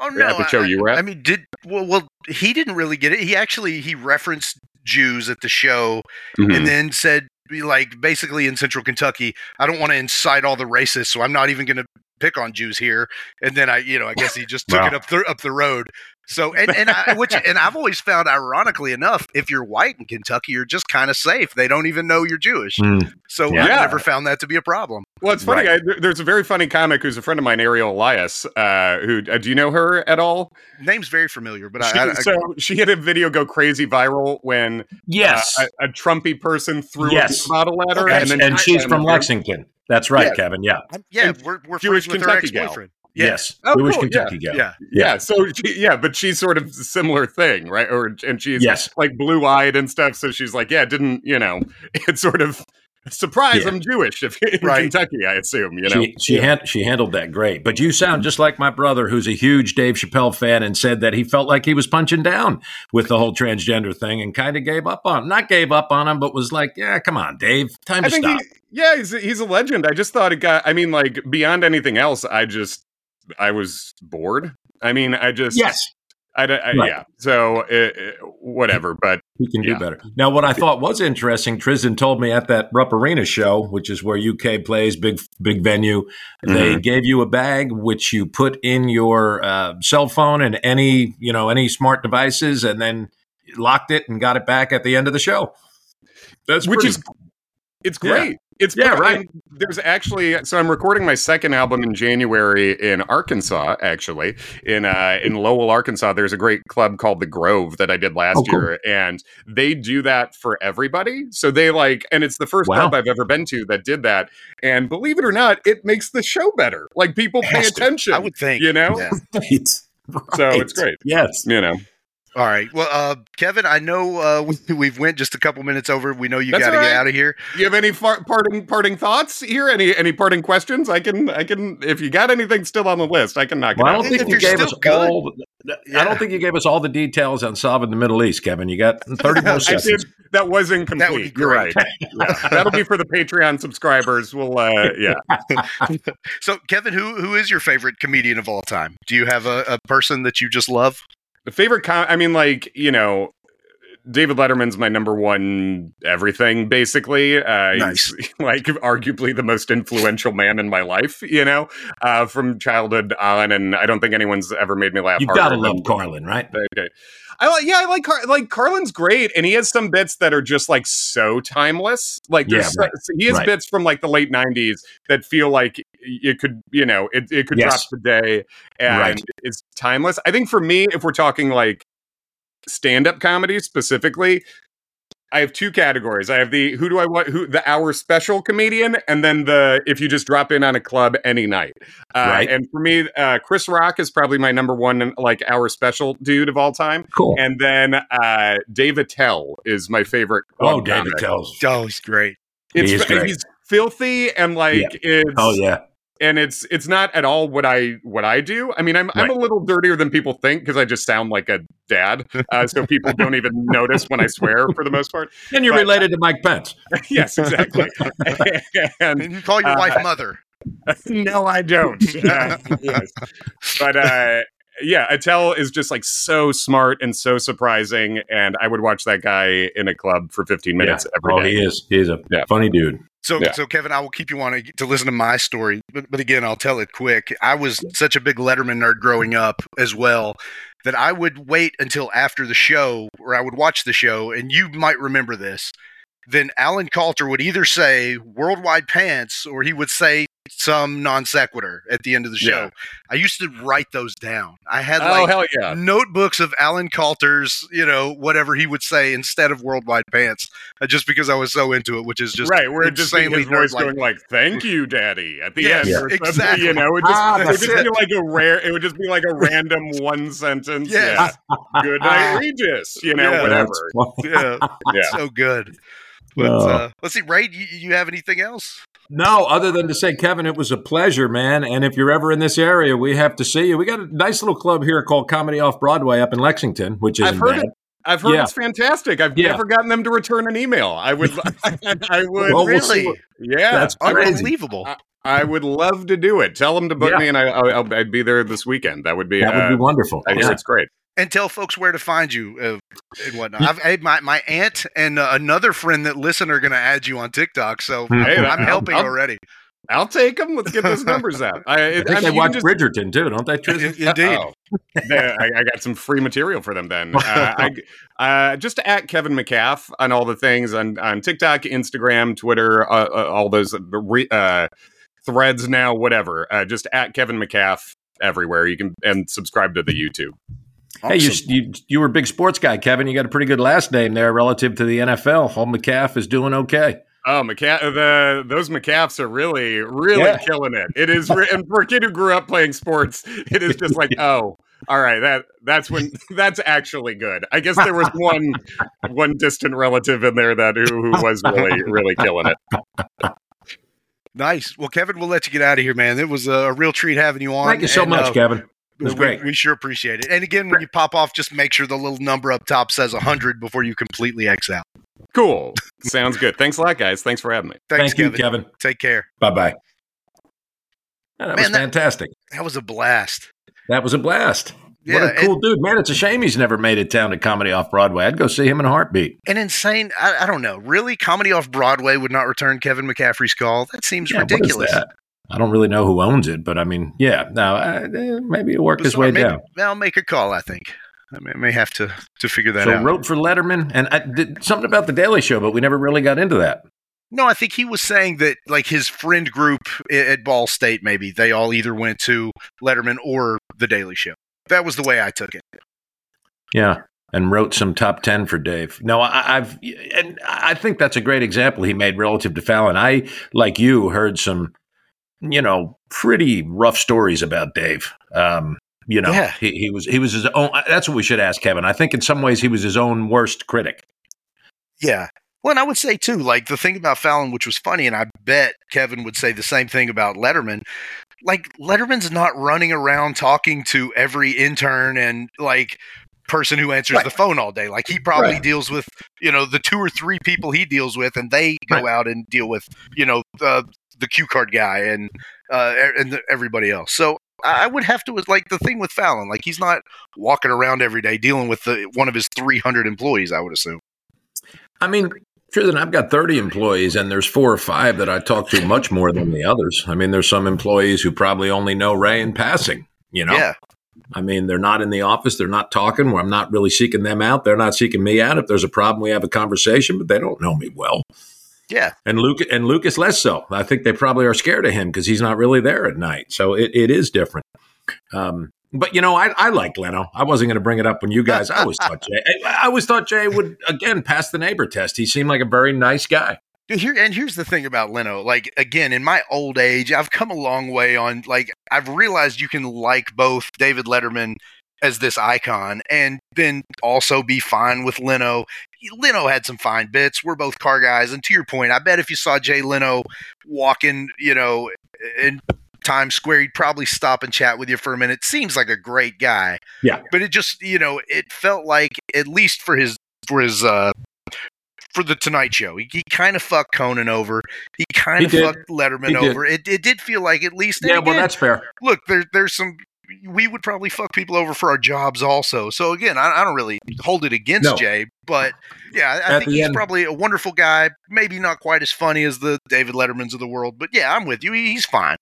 Oh at the show I- you were at? I mean, did well, well? He didn't really get it. He actually he referenced Jews at the show, Mm-hmm. and then said like basically in Central Kentucky, I don't want to incite all the racists, so I'm not even going to pick on Jews here. And then I, you know, I guess he just took Wow. it up the up the road. So and and I, which and I've always found ironically enough, if you're white in Kentucky, you're just kind of safe. They don't even know you're Jewish. Mm. So Yeah. I've Yeah. never found that to be a problem. Well, it's funny. Right. I, there's a very funny comic who's a friend of mine, Ariel Elias. Uh, who uh, do you know her at all? Name's very familiar, but She- I, I, I so she had a video go crazy viral when uh, Yes. a, a Trumpy person threw Yes. a bottle at her, Okay. and, then and she's slammed from her. Lexington. That's right, Yeah. Kevin. Yeah. yeah, And we're we're Jewish friends with her Kentucky gal. ex-boyfriend. Yeah. Yes. Oh, Jewish cool, Kentucky gal. Yeah. Yeah. so she, yeah, but she's sort of a similar thing, right? Or and she's Yes. like blue eyed and stuff. So she's like, yeah, it didn't you know? It's sort of surprise. Yeah. I'm Jewish. If in Right. Kentucky, I assume you know. She she, han- she handled that great. But you sound just like my brother, who's a huge Dave Chappelle fan, and said that he felt like he was punching down with the whole transgender thing, and kind of gave up on. him. Not gave up on him, but was like, "Yeah, come on, Dave, time I to think stop." he, yeah, he's a, he's a legend. I just thought it got. I mean, like beyond anything else, I just I was bored. I mean, I just yes, I, don't- I Right. yeah. So uh, whatever, but he can Yeah. do better. Now, what I thought was interesting, Tristan told me at that Rupp Arena show, which is where UK plays, big big venue. They gave you a bag which you put in your uh, cell phone and any you know any smart devices, and then locked it and got it back at the end of the show. That's which pretty- is it's Yeah. great. It's Yeah, great. right. There's actually so I'm recording my second album in January in Arkansas. Actually, in uh, in Lowell, Arkansas, there's a great club called the Grove that I did last Oh, cool. year, and they do that for everybody. So they like, and it's the first Wow. club I've ever been to that did that. And believe it or not, it makes the show better. Like people pay Has to. attention. I would think. you know. Yeah. right. So it's great. Yes. You know, All right. Well, uh, Kevin, I know uh, we, we've went just a couple minutes over. We know you got to all get out of here. you have any far- parting parting thoughts here? Any any parting questions? I can I can if you got anything still on the list, I can knock Well, I it out. don't think If you gave us good. all. I Yeah. don't think you gave us all the details on solving the Middle East, Kevin. You got thirty more seconds. did. That was incomplete. That would be You're right. Yeah. That'll be for the Patreon subscribers. We'll, uh, yeah. So, Kevin, who who is your favorite comedian of all time? Do you have a, a person that you just love? Favorite, com- I mean, like you know, David Letterman's my number one everything. Basically, uh, Nice. he's like arguably the most influential man in my life. You know, uh, from childhood on, and I don't think anyone's ever made me laugh. You've got to than- love Carlin, right? Okay. I like, yeah, I like Car- like Carlin's great, and he has some bits that are just like so timeless. Like, Yeah, right. so he has Right. bits from like the late '90s that feel like it could, you know, it, it could Yes. drop today, and Right. it's timeless. I think for me, if we're talking like stand-up comedy specifically, I have two categories. I have the who do I want who the hour special comedian, and then the if you just drop in on a club any night. Uh, Right. And for me, uh, Chris Rock is probably my number one like hour special dude of all time. Cool. And then uh, Dave Attell is my favorite. oh, club David comic. tells. Oh, he's great. It's He is great. he's filthy and like it's Oh yeah. And it's it's not at all what I what I do. I mean, I'm I'm a little dirtier than people think because I just sound like a dad, uh, so people don't even notice when I swear for the most part. And you're But- related to Mike Pence. yes, exactly. and And you call your Uh, wife mother. no, I don't. Uh, yes. But uh, yeah, Attell is just like so smart and so surprising, and I would watch that guy in a club for 15 minutes Yeah. every oh, day. he is. He's a Yeah. funny dude. So, Yeah. so Kevin, I will keep you on to, listen to my story, but, but again, I'll tell it quick. I was such a big Letterman nerd growing up as well that I would wait until after the show, or I would watch the show, and you might remember this. Then Alan Kalter would either say "worldwide pants" or he would say some non sequitur at the end of the show. Yeah. I used to write those down. I had Oh like hell yeah! notebooks of Alan Kalter's, you know, whatever he would say instead of worldwide pants, uh, just because I was so into it, which is just right, We're just be insanely his voice going like "Thank you, Daddy" at the Yes, end. or something, exactly. You know, it just, Ah, it would that's just be like a rare. It would just be like a random one sentence. Yes. Yeah. Good night, Regis. You know, Yeah. whatever. That's yeah, Yeah. so good. But Oh. uh, let's see, Ray, you, you have anything else? No, other than to say, Kevin, it was a pleasure, man. And if you're ever in this area, we have to see you. We got a nice little club here called Comedy Off Broadway up in Lexington, which is I've heard bad. it. I've heard Yeah. it's fantastic. I've Yeah. never gotten them to return an email. I would. I would. Well, we'll really? what- yeah, That's crazy. Unbelievable. I would love to do it. Tell them to book Yeah. me, and I, I'll, I'd be there this weekend. That would be. That would be uh, wonderful. I it's great. And tell folks where to find you uh, and whatnot. I've had my, my aunt and uh, another friend that listen are going to add you on TikTok, so. Hey, I'm I'll- helping I'll- already. I'll take them. Let's get those numbers out. I, I it, think I they mean, you watch just- Bridgerton too, don't they, Tristan? Indeed. Oh, I, I got some free material for them then. Uh, I, uh, just at Kevin McCaff on all the things on, on TikTok, Instagram, Twitter, uh, uh, all those re, uh, threads now, whatever. Uh, just at Kevin McCaff everywhere. You can and subscribe to the YouTube. Hey, you, Awesome. you you were a big sports guy, Kevin. You got a pretty good last name there relative to the NFL. Home McCaff is doing okay. Oh, McCaff, the those McCaffs are really, really Yeah. killing it. It is, re- and for a kid who grew up playing sports, it is just like, oh, all right, that that's when that's actually good. I guess there was one one distant relative in there that who, who was really, really killing it. Nice. Well, Kevin, we'll let you get out of here, man. It was a real treat having you on. Thank you so and, much, uh, Kevin. It was we- great. We, sure appreciate it. And again, when you pop off, just make sure the little number up top says 100 before you completely X out. Cool, sounds good. Thanks a lot, guys. Thanks for having me. Thanks, Thank you, Kevin. Kevin. Take care. Bye bye. that was Man, that- fantastic. That was a blast. That was a blast. Yeah, what a cool dude, man! It's a shame he's never made it down to comedy off Broadway. I'd go see him in a heartbeat. And insane. I, I don't know. Really, comedy off Broadway would not return Kevin McCaffrey's call. That seems Yeah, what is ridiculous. that? I don't really know who owns it, but I mean, yeah, no, uh, eh, maybe it'll work his way Maybe- down. I'll make a call. I think. I may, may have to to figure that so out. So wrote for Letterman, and I did something about the Daily Show, but we never really got into that. No, I think he was saying that like his friend group at Ball State, maybe they all either went to Letterman or The Daily Show. That was the way I took it. Yeah, and wrote some top ten for Dave. No, I, I've and I think that's a great example he made relative to Fallon. I, like you, heard some, you know, pretty rough stories about Dave. Um, you know, Yeah. he, he was he was his own. That's what we should ask Kevin. I think in some ways he was his own worst critic. Yeah. Well, and I would say too, like the thing about Fallon, which was funny, and I bet Kevin would say the same thing about Letterman. Like Letterman's not running around talking to every intern and like person who answers Right. the phone all day. Like he probably Right. deals with, you know, the two or three people he deals with, and they go out and deal with, you know, the the cue card guy and uh, and everybody else. So I would have to like the thing with Fallon, like he's not walking around every day dealing with the, one of his three hundred employees. I would assume. I mean, sure. Then I've got 30 employees, and there's four or five that I talk to much more than the others. I mean, there's some employees who probably only know Ray in passing, you know? Yeah. I mean, they're not in the office, they're not talking, where I'm not really seeking them out. They're not seeking me out. If there's a problem, we have a conversation, but they don't know me well. Yeah. And Luke and Lucas less so. I think they probably are scared of him because he's not really there at night. So it, it is different. Um, but you know, I, I like Leno. I wasn't going to bring it up when you guys. I always thought Jay. I, I always thought Jay would again pass the neighbor test. He seemed like a very nice guy. Dude, Here and here's the thing about Leno. Like again, in my old age, I've come a long way on like I've realized you can like both David Letterman as this icon and then also be fine with Leno. Leno had some fine bits. We're both car guys, and to your point, I bet if you saw Jay Leno walking, you know, in Times Square, he'd probably stop and chat with you for a minute. Seems like a great guy. Yeah. But it just, you know, it felt like at least for his for his uh for the Tonight Show. He, he kind of fucked Conan over. He kind of fucked Letterman over. It, it did feel like at least. Yeah, well, that's fair. look. There, there's some. We would probably fuck people over for our jobs also. So again, I, I don't really hold it against No. Jay, but yeah, I, I think he's end- probably a wonderful guy. Maybe not quite as funny as the David Lettermans of the world, but yeah, I'm with you. He- He's fine.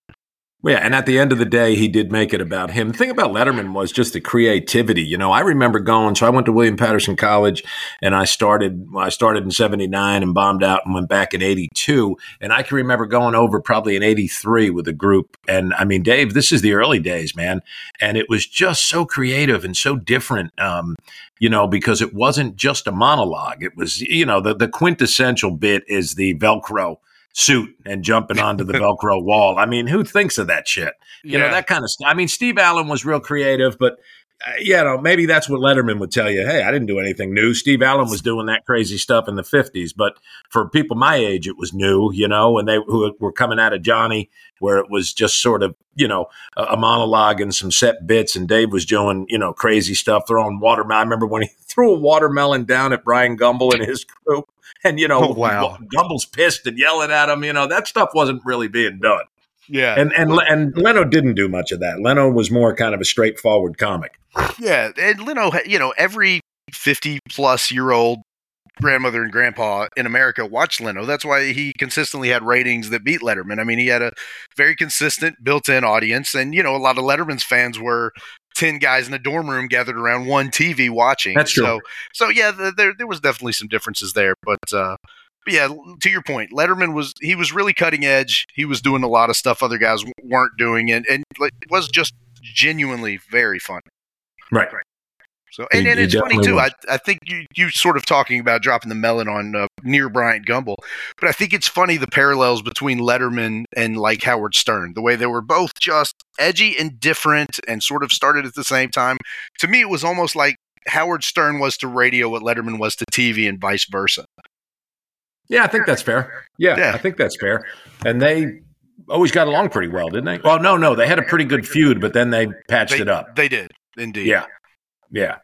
Yeah, and at the end of the day, he did make it about him. The thing about Letterman was just the creativity. You know, I remember going. So I went to William Paterson College, and I started. I started in '79 and bombed out, and went back in '82. And I can remember going over probably in '83 with a group. And I mean, Dave, this is the early days, man, and it was just so creative and so different. Um, you know, because it wasn't just a monologue. It was, you know, the the quintessential bit is the Velcro suit and jumping onto the Velcro wall. I mean, who thinks of that shit? You know, that kind of stuff. I mean, Steve Allen was real creative, but uh, you know, maybe that's what Letterman would tell you. Hey, I didn't do anything new. Steve Allen was doing that crazy stuff in the '50s, but for people my age, it was new. You know, and they who were coming out of Johnny, where it was just sort of you know a, a monologue and some set bits, and Dave was doing you know crazy stuff, throwing watermelon. I remember when he threw a watermelon down at Bryant Gumbel and his group, and you know, Oh, wow. Gumbel's pissed and yelling at him. You know, that stuff wasn't really being done. yeah, And and and Leno didn't do much of that. Leno was more kind of a straightforward comic. Yeah, and Leno, you know, every 50 plus year old grandmother and grandpa in America watched Leno. That's why he consistently had ratings that beat Letterman. I mean, he had a very consistent built in audience, and, you know, a lot of Letterman's fans were 10 guys in a dorm room gathered around one TV watching. That's true. So, so yeah, th there, there was definitely some differences there, but, uh, but yeah, to your point, Letterman was he was really cutting edge. He was doing a lot of stuff other guys weren't doing, and and like, was just genuinely very funny. Right. Right. So and, and it's funny too. I. I think you you sort of talking about dropping the melon on uh, near Bryant Gumbel, but I think it's funny the parallels between Letterman and like Howard Stern, the way they were both just edgy and different, and sort of started at the same time. To me, it was almost like Howard Stern was to radio what Letterman was to TV, and vice versa. Yeah, I think that's fair. Yeah, Yeah. I think that's fair. And they always got along pretty well, didn't they? Well, no, no, they had a pretty good feud, but then they patched They, it up. They did indeed. Yeah, yeah.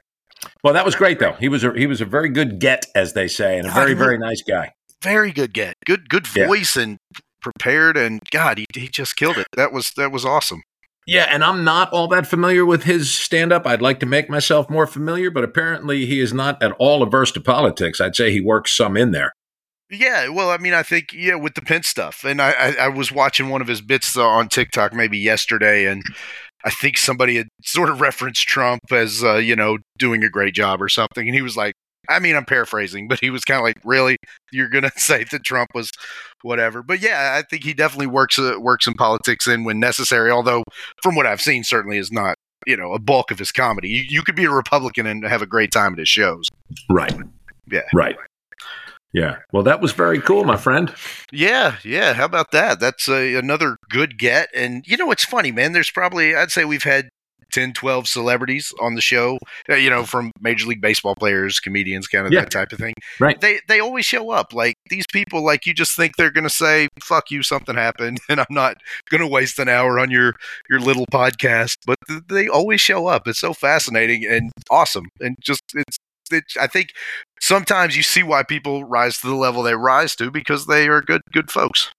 Well, that was great though. He was a he was a very good get, as they say, and a very very nice guy. very good get, good good Yeah. voice and prepared, and God, he he just killed it. That was that was awesome. Yeah, and I'm not all that familiar with his stand up. I'd like to make myself more familiar, but apparently he is not at all averse to politics. I'd say he works some in there. Yeah, well, I mean, I think yeah, with the Pence stuff, and I, I, I was watching one of his bits uh, on TikTok maybe yesterday, and I think somebody had sort of referenced Trump as uh, you know doing a great job or something, and he was like, I mean, I'm paraphrasing, but he was kind of like, "Really, you're gonna say that Trump was whatever?" But yeah, I think he definitely works uh, works in politics in when necessary. Although, from what I've seen, certainly is not you know a bulk of his comedy. You, you could be a Republican and have a great time at his shows. Right. Yeah. Right. Yeah. Well, that was very cool, my friend. Yeah, yeah. How about that? That's a, another good get. And you know, it's funny, man. There's probably I'd say we've had 10, 12 celebrities on the show, uh, you know, from Major League Baseball players, comedians, kind of Yeah. that type of thing. Right. They they always show up. Like these people, like you just think they're gonna say, "Fuck you," something happened, and I'm not gonna waste an hour on your your little podcast. But th- they always show up. It's so fascinating and awesome, and just it's. It, I think sometimes you see why people rise to the level they rise to because they are good good folks.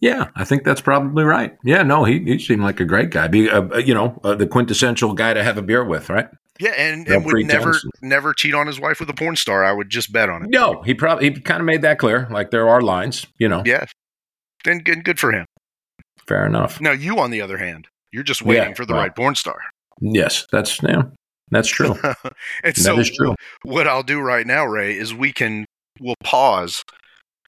Yeah, I think that's probably right. Yeah, no, he, he seemed like a great guy. Be, uh, you know, uh, the quintessential guy to have a beer with, right? Yeah, and, No and would never never cheat on his wife with a porn star. I would just bet on it. No, he probably he kind of made that clear. Like there are lines, you know. Yeah, and good, good for him. Fair enough. Now you, on the other hand, you're just waiting Yeah, for the right. right porn star. Yes, that's yeah, that's true. and that so is true. what I'll do right now, Ray, is we can we'll pause.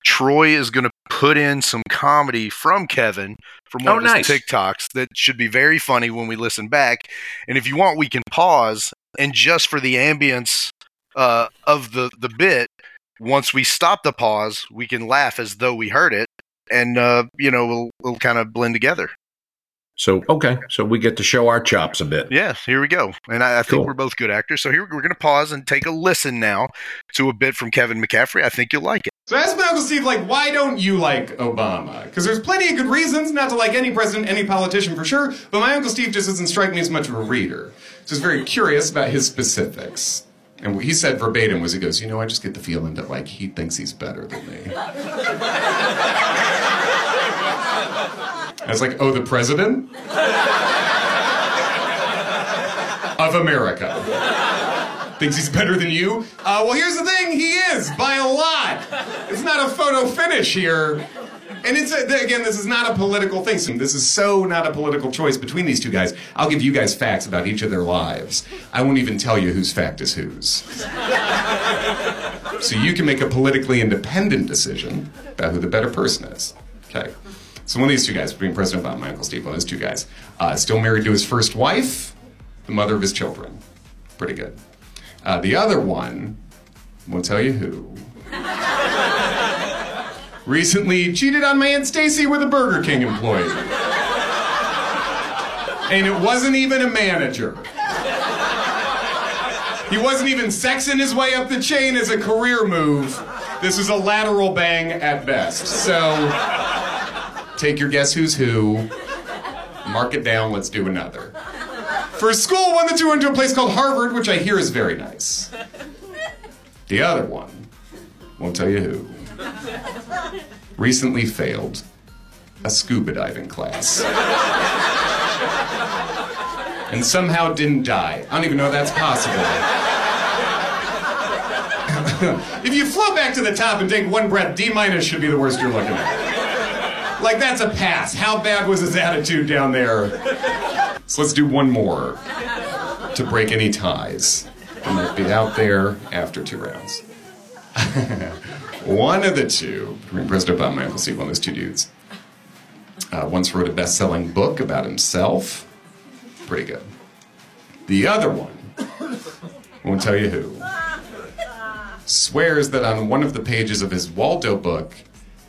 Troy is going to put in some comedy from Kevin from one Oh, of his nice. TikToks that should be very funny when we listen back. And if you want, we can pause and just for the ambience uh, of the the bit, once we stop the pause, we can laugh as though we heard it, and uh, you know we'll we'll kind of blend together. So okay, so we get to show our chops a bit. Yeah, here we go. And I, I think Cool. we're both good actors. So here we're going to pause and take a listen now to a bit from Kevin McCaffrey. I think you'll like it. So I asked my Uncle Steve, like, why don't you like Obama? Because there's plenty of good reasons not to like any president, any politician for sure, but my Uncle Steve just doesn't strike me as much of a reader. So I was very curious about his specifics. And what he said verbatim was, he goes, you know, I just get the feeling that, like, he thinks he's better than me. I was like, oh, the president? of America thinks he's better than you? Uh, well, here's the thing, he is by a lot. It's not a photo finish here. And it's a, again, this is not a political thing. This is so not a political choice between these two guys. I'll give you guys facts about each of their lives. I won't even tell you whose fact is whose. so you can make a politically independent decision about who the better person is. Okay. So one of these two guys, between President Obama and my Uncle Steve, one of those two guys, uh, still married to his first wife, the mother of his children. Pretty good. Uh, the other one, won't tell you who. Recently cheated on my Aunt Stacy with a Burger King employee. And it wasn't even a manager. He wasn't even sexing his way up the chain as a career move. This was a lateral bang at best. So, take your guess who's who. Mark it down, let's do another. For school, one that you went to a place called Harvard, which I hear is very nice. The other one, won't tell you who, recently failed a scuba diving class. And somehow didn't die. I don't even know that's possible. if you float back to the top and take one breath, D minus should be the worst you're looking at. Like, that's a pass. How bad was his attitude down there? So let's do one more to break any ties. And we'll be out there after two rounds. one of the two, President Obama and Uncle one of those two dudes, uh, once wrote a best selling book about himself. Pretty good. The other one, won't tell you who, swears that on one of the pages of his Waldo book,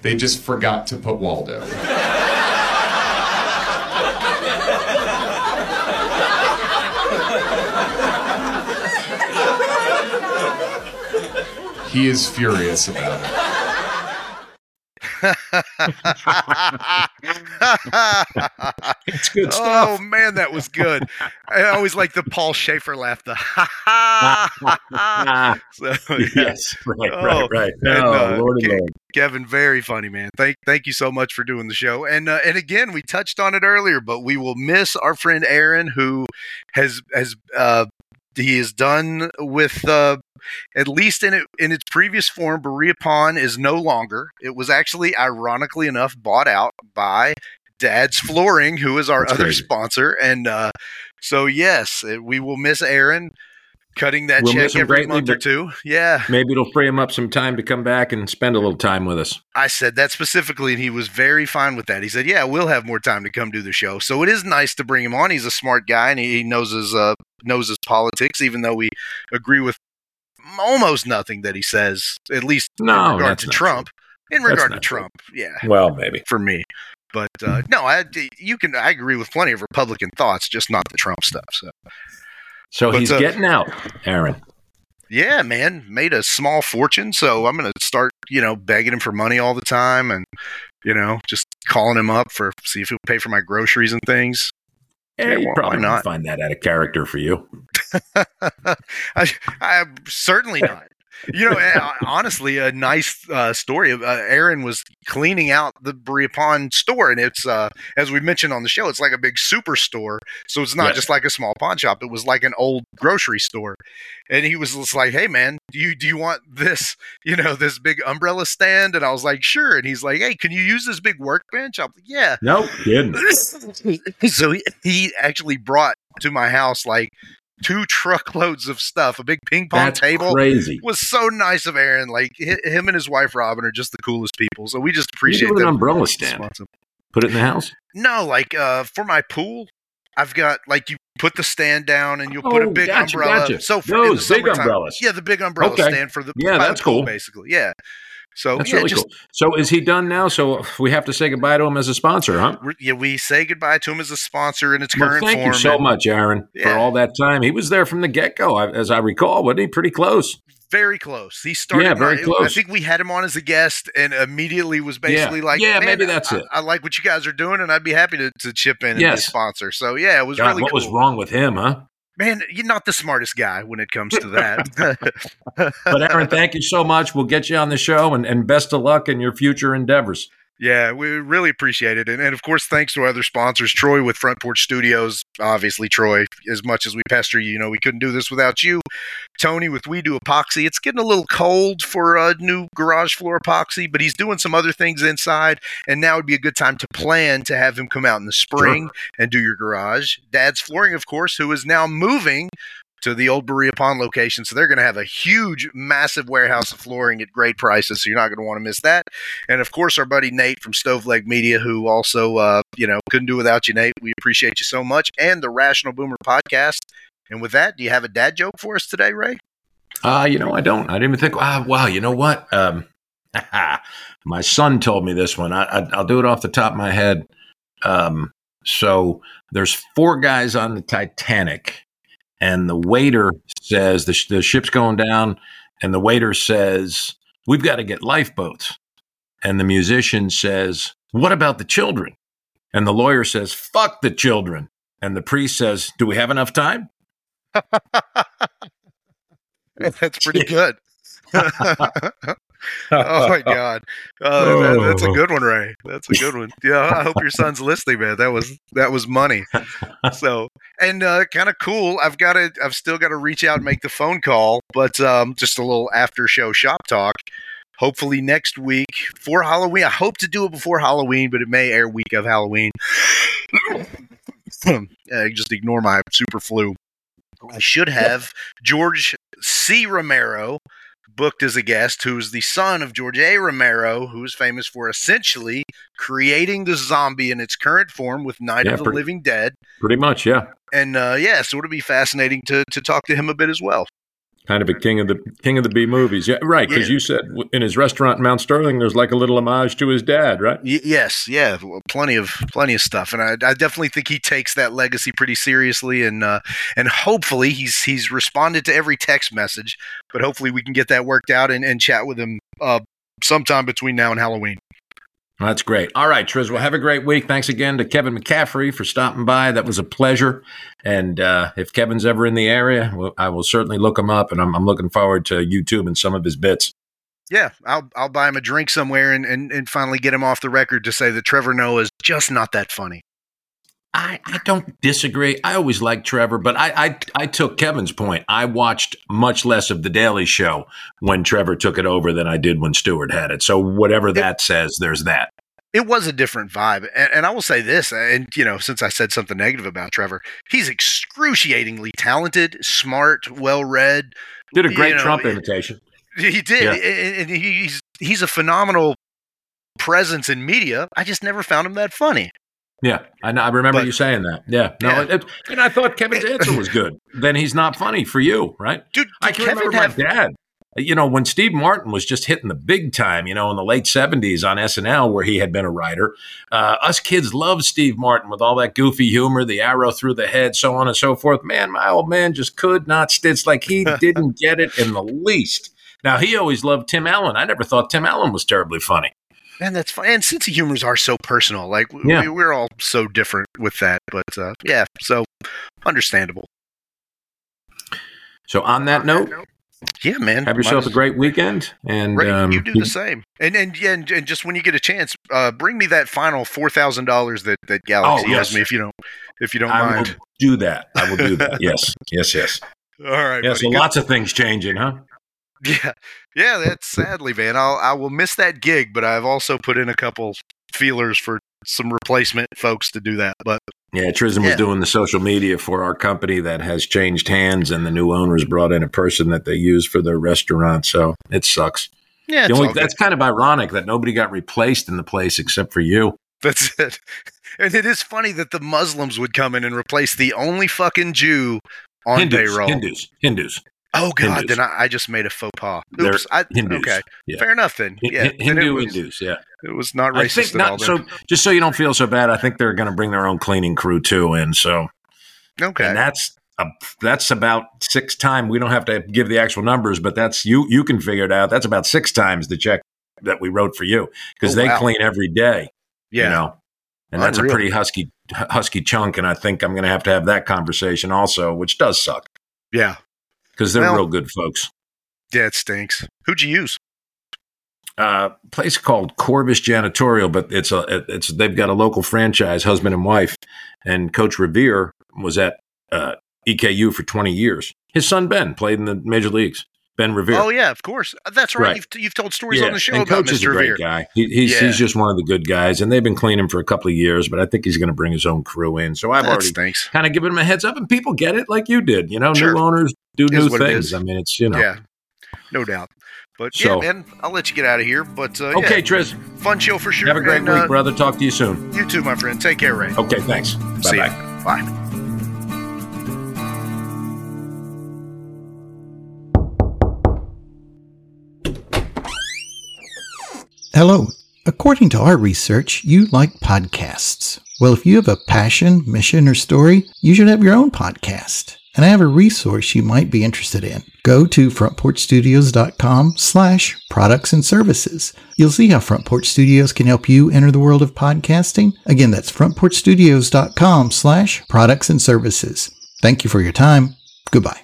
they just forgot to put Waldo. He is furious about it. It's good stuff. oh man, that was good. I always like the Paul Shaffer laugh. The ha ha. So yeah. Yes, right, Oh, right, right. and, oh, uh, Lordy Ke- Lord. Kevin, very funny man. Thank thank you so much for doing the show. And uh, and again, we touched on it earlier, but we will miss our friend Aaron, who has has uh, he is done with uh, at least in it in its previous form. Berea Pawn is no longer. It was actually, ironically enough, bought out by Dad's Flooring, who is our That's other crazy. sponsor. And uh, so, yes, uh, we will miss Aaron cutting that We'll check every greatly, month or two. Yeah. Maybe it'll free him up some time to come back and spend a little time with us. I said that specifically, and he was very fine with that. He said, "Yeah, we'll have more time to come do the show." So it is nice to bring him on. He's a smart guy, and he, he knows his uh, knows his politics. Even though we agree with almost nothing that he says, at least No, in regard to Trump. In regard to not true. Trump, yeah, Well, maybe. for me. But uh, no, I you can I agree with plenty of Republican thoughts, just not the Trump stuff. So So But, he's uh, getting out, Aaron. yeah, man, made a small fortune. So I'm gonna start, you know, begging him for money all the time, and you know, just calling him up for see if he'll pay for my groceries and things. Yeah, Yeah, you why- probably not not? find that out of character for you. I, I certainly not. You know, eh, honestly, a nice uh, story. Uh, Aaron was cleaning out the Berea Pawn store, and it's uh, as we mentioned on the show, it's like a big superstore. So it's not Yes. just like a small pawn shop; it was like an old grocery store. And he was just like, "Hey, man, do you do you want this? You know, this big umbrella stand?" And I was like, "Sure." And he's like, "Hey, can you use this big workbench?" I'm like, "Yeah." No kidding. so he, he actually brought to my house like two truckloads of stuff, a big ping pong That's table. crazy. Was so nice of Aaron. Like him and his wife Robin are just the coolest people. So we just You appreciate an umbrella stand. Put it in the house. No, like uh, for my pool, I've got like you put the stand down and you'll put a Oh, big gotcha, umbrella. gotcha. So for Those big umbrellas. Yeah, the big umbrella Okay. stand for the Yeah, by the that's pool, cool. basically. Yeah. So That's yeah, really just cool. So is he done now? So we have to say goodbye to him as a sponsor, huh? yeah, we say goodbye to him as a sponsor in its Well, current thank form. Thank you so and- much, Aaron, for all that time. He was there from the get go, as I recall, wasn't he? Pretty close. very close. He started. Yeah, very I- I think we had him on as a guest, and immediately was basically like, Yeah, maybe that's it. I, like what you guys are doing and I'd be happy to chip in as a sponsor. So yeah, it." I like what you guys are doing, and I'd be happy to, to chip in and be a Yes. sponsor." So yeah, it was God, really what cool. was wrong with him, huh? Man, you're not the smartest guy when it comes to that. But Aaron, thank you so much. We'll get you on the show, and, and best of luck in your future endeavors. Yeah, we really appreciate it. And, and of course, thanks to our other sponsors, Troy with Front Porch Studios. Obviously, Troy, as much as we pester you, you know, we couldn't do this without you. Tony with We Do Epoxy. It's getting a little cold for a new garage floor epoxy, but he's doing some other things inside. And now would be a good time to plan to have him come out in the spring and do your garage. Dad's Flooring, of course, who is now moving to the old Berea Pawn location. So they're going to have a huge, massive warehouse of flooring at great prices. So you're not going to want to miss that. And of course, our buddy Nate from Stoveleg Media, who also, uh, you know, couldn't do without you, Nate. We appreciate you so much. And the Rational Boomer podcast. And with that, do you have a dad joke for us today, Ray? Uh, you know, I don't. I didn't even think. Ah, wow, you know what? Um, my son told me this one. I, I, I'll do it off the top of my head. Um, so there's four guys on the Titanic, and the waiter says the, sh- the ship's going down, and the waiter says we've got to get lifeboats, and the musician says, "What about the children?" And the lawyer says, "Fuck the children," and the priest says, "Do we have enough time?" That's pretty good. oh my god, uh, that- that's a good one, Ray. That's a good one. Yeah, I hope your son's listening, man. That was that was money. So and uh, kind of cool. I've got to. I've still got to reach out and make the phone call, but um, just a little after show shop talk. Hopefully next week for Halloween. I hope to do it before Halloween, but it may air week of Halloween. uh, just ignore my super flu. I should have George C. Romero booked as a guest, who's the son of George A. Romero, who is famous for essentially creating the zombie in its current form with Night Yeah, of the pretty- Living Dead. Pretty much, yeah. And uh, yeah, so it'll be fascinating to, to talk to him a bit as well. Kind of a king of the king of the B movies. Yeah, right. Because Yeah. you said in his restaurant in Mount Sterling, there's like a little homage to his dad, right? Y- yes, yeah, well, plenty of plenty of stuff, and I, I definitely think he takes that legacy pretty seriously, and uh, and hopefully he's he's responded to every text message, but hopefully we can get that worked out and, and chat with him uh, sometime between now and Halloween. That's great. All right, Triz. Well, have a great week. Thanks again to Kevin McCaffrey for stopping by. That was a pleasure. And uh, if Kevin's ever in the area, well, I will certainly look him up. And I'm, I'm looking forward to YouTube and some of his bits. Yeah, I'll I'll buy him a drink somewhere and, and, and finally get him off the record to say that Trevor Noah is just not that funny. I, I don't disagree. I always liked Trevor, but I, I I took Kevin's point. I watched much less of the Daily Show when Trevor took it over than I did when Stewart had it. So whatever that says, there's that. it was a different vibe. And, and I will say this, and you know, since I said something negative about Trevor, he's excruciatingly talented, smart, well read. Did a great You know, Trump eh, imitation. He did, Yeah. and he's he's a phenomenal presence in media. I just never found him that funny. Yeah, I, know, I remember But- you saying that. Yeah, no, Yeah. It, it- and I thought Kevin's answer was good. Then he's not funny for you, right? Dude, I can Kevin remember have my dad. You know, when Steve Martin was just hitting the big time, you know, in the late seventies on SNL, where he had been a writer, uh, us kids loved Steve Martin with all that goofy humor, the arrow through the head, so on and so forth. Man, my old man just could not stitch like he didn't get it in the least. Now he always loved Tim Allen. I never thought Tim Allen was terribly funny. Man, that's fine. And sense of humors are so personal. Like Yeah. we, we're all so different with that. But uh, yeah, so understandable. So on that note, Yeah, man. have yourself a great weekend, and Right, um, you do the same, and and yeah, and, and just when you get a chance, uh, bring me that final four thousand dollars that that Galaxy Oh, yes. owes me if you don't if you don't I will mind. do that. I will do that. yes, yes, yes. All right, Yeah, so lots of things changing, huh? yeah, yeah. That's sadly, man. I'll I will miss that gig, but I've also put in a couple feelers for some replacement folks to do that. But Yeah, Tristan was doing the social media for our company that has changed hands, and the new owners brought in a person that they use for their restaurant. So it sucks. yeah, it's only, that's kind of ironic that nobody got replaced in the place except for you. That's it. And it is funny that the Muslims would come in and replace the only fucking Jew on Hindus, payroll. Hindus, Hindus, Oh God, Hindus. then I, I just made a faux pas. Oops. I, Hindus. Okay, Yeah. fair enough then. Yeah, then Hindu was, Hindus. Yeah, It was not I racist think at all. not. Then. So just so you don't feel so bad, I think they're going to bring their own cleaning crew too in. So okay, and that's a, that's about six times. We don't have to give the actual numbers, but that's you. You can figure it out. That's about six times the check that we wrote for you because Oh, they wow. clean every day. yeah. You know, and that's a pretty husky husky chunk. And I think I'm going to have to have that conversation also, which does suck yeah, because they're Well- real good folks. yeah, it stinks. Who'd you use? Uh, place called Corvus Janitorial, but it's a it's they've got a local franchise, husband and wife, and Coach Revere was at uh, EKU for 20 years. His son Ben played in the major leagues. Ben Revere. Oh yeah, of course. That's right. Right. You've, you've told stories on the show and about Coach is a Mr. great Revere. guy. He, he's Yeah. he's just one of the good guys, and they've been cleaning for a couple of years. But I think he's going to bring his own crew in. So I've That already kind of given him a heads up, and people get it like you did. You know, Sure. new owners do Is new what it things. I mean, it's you know. Yeah, no doubt. But So- yeah, man, I'll let you get out of here. But uh, Okay, yeah, Tris. fun show for sure. Have a great and, week, uh, brother. Talk to you soon. You too, my friend. Take care, Ray. Okay, thanks. See Bye ya. bye. Bye. Hello. According to our research, you like podcasts. Well, if you have a passion, mission, or story, you should have your own podcast. And I have a resource you might be interested in. Go to frontporchstudios.com slash products and services. You'll see how Front Porch Studios can help you enter the world of podcasting. Again, that's frontporchstudios.com slash products and services. Thank you for your time. Goodbye.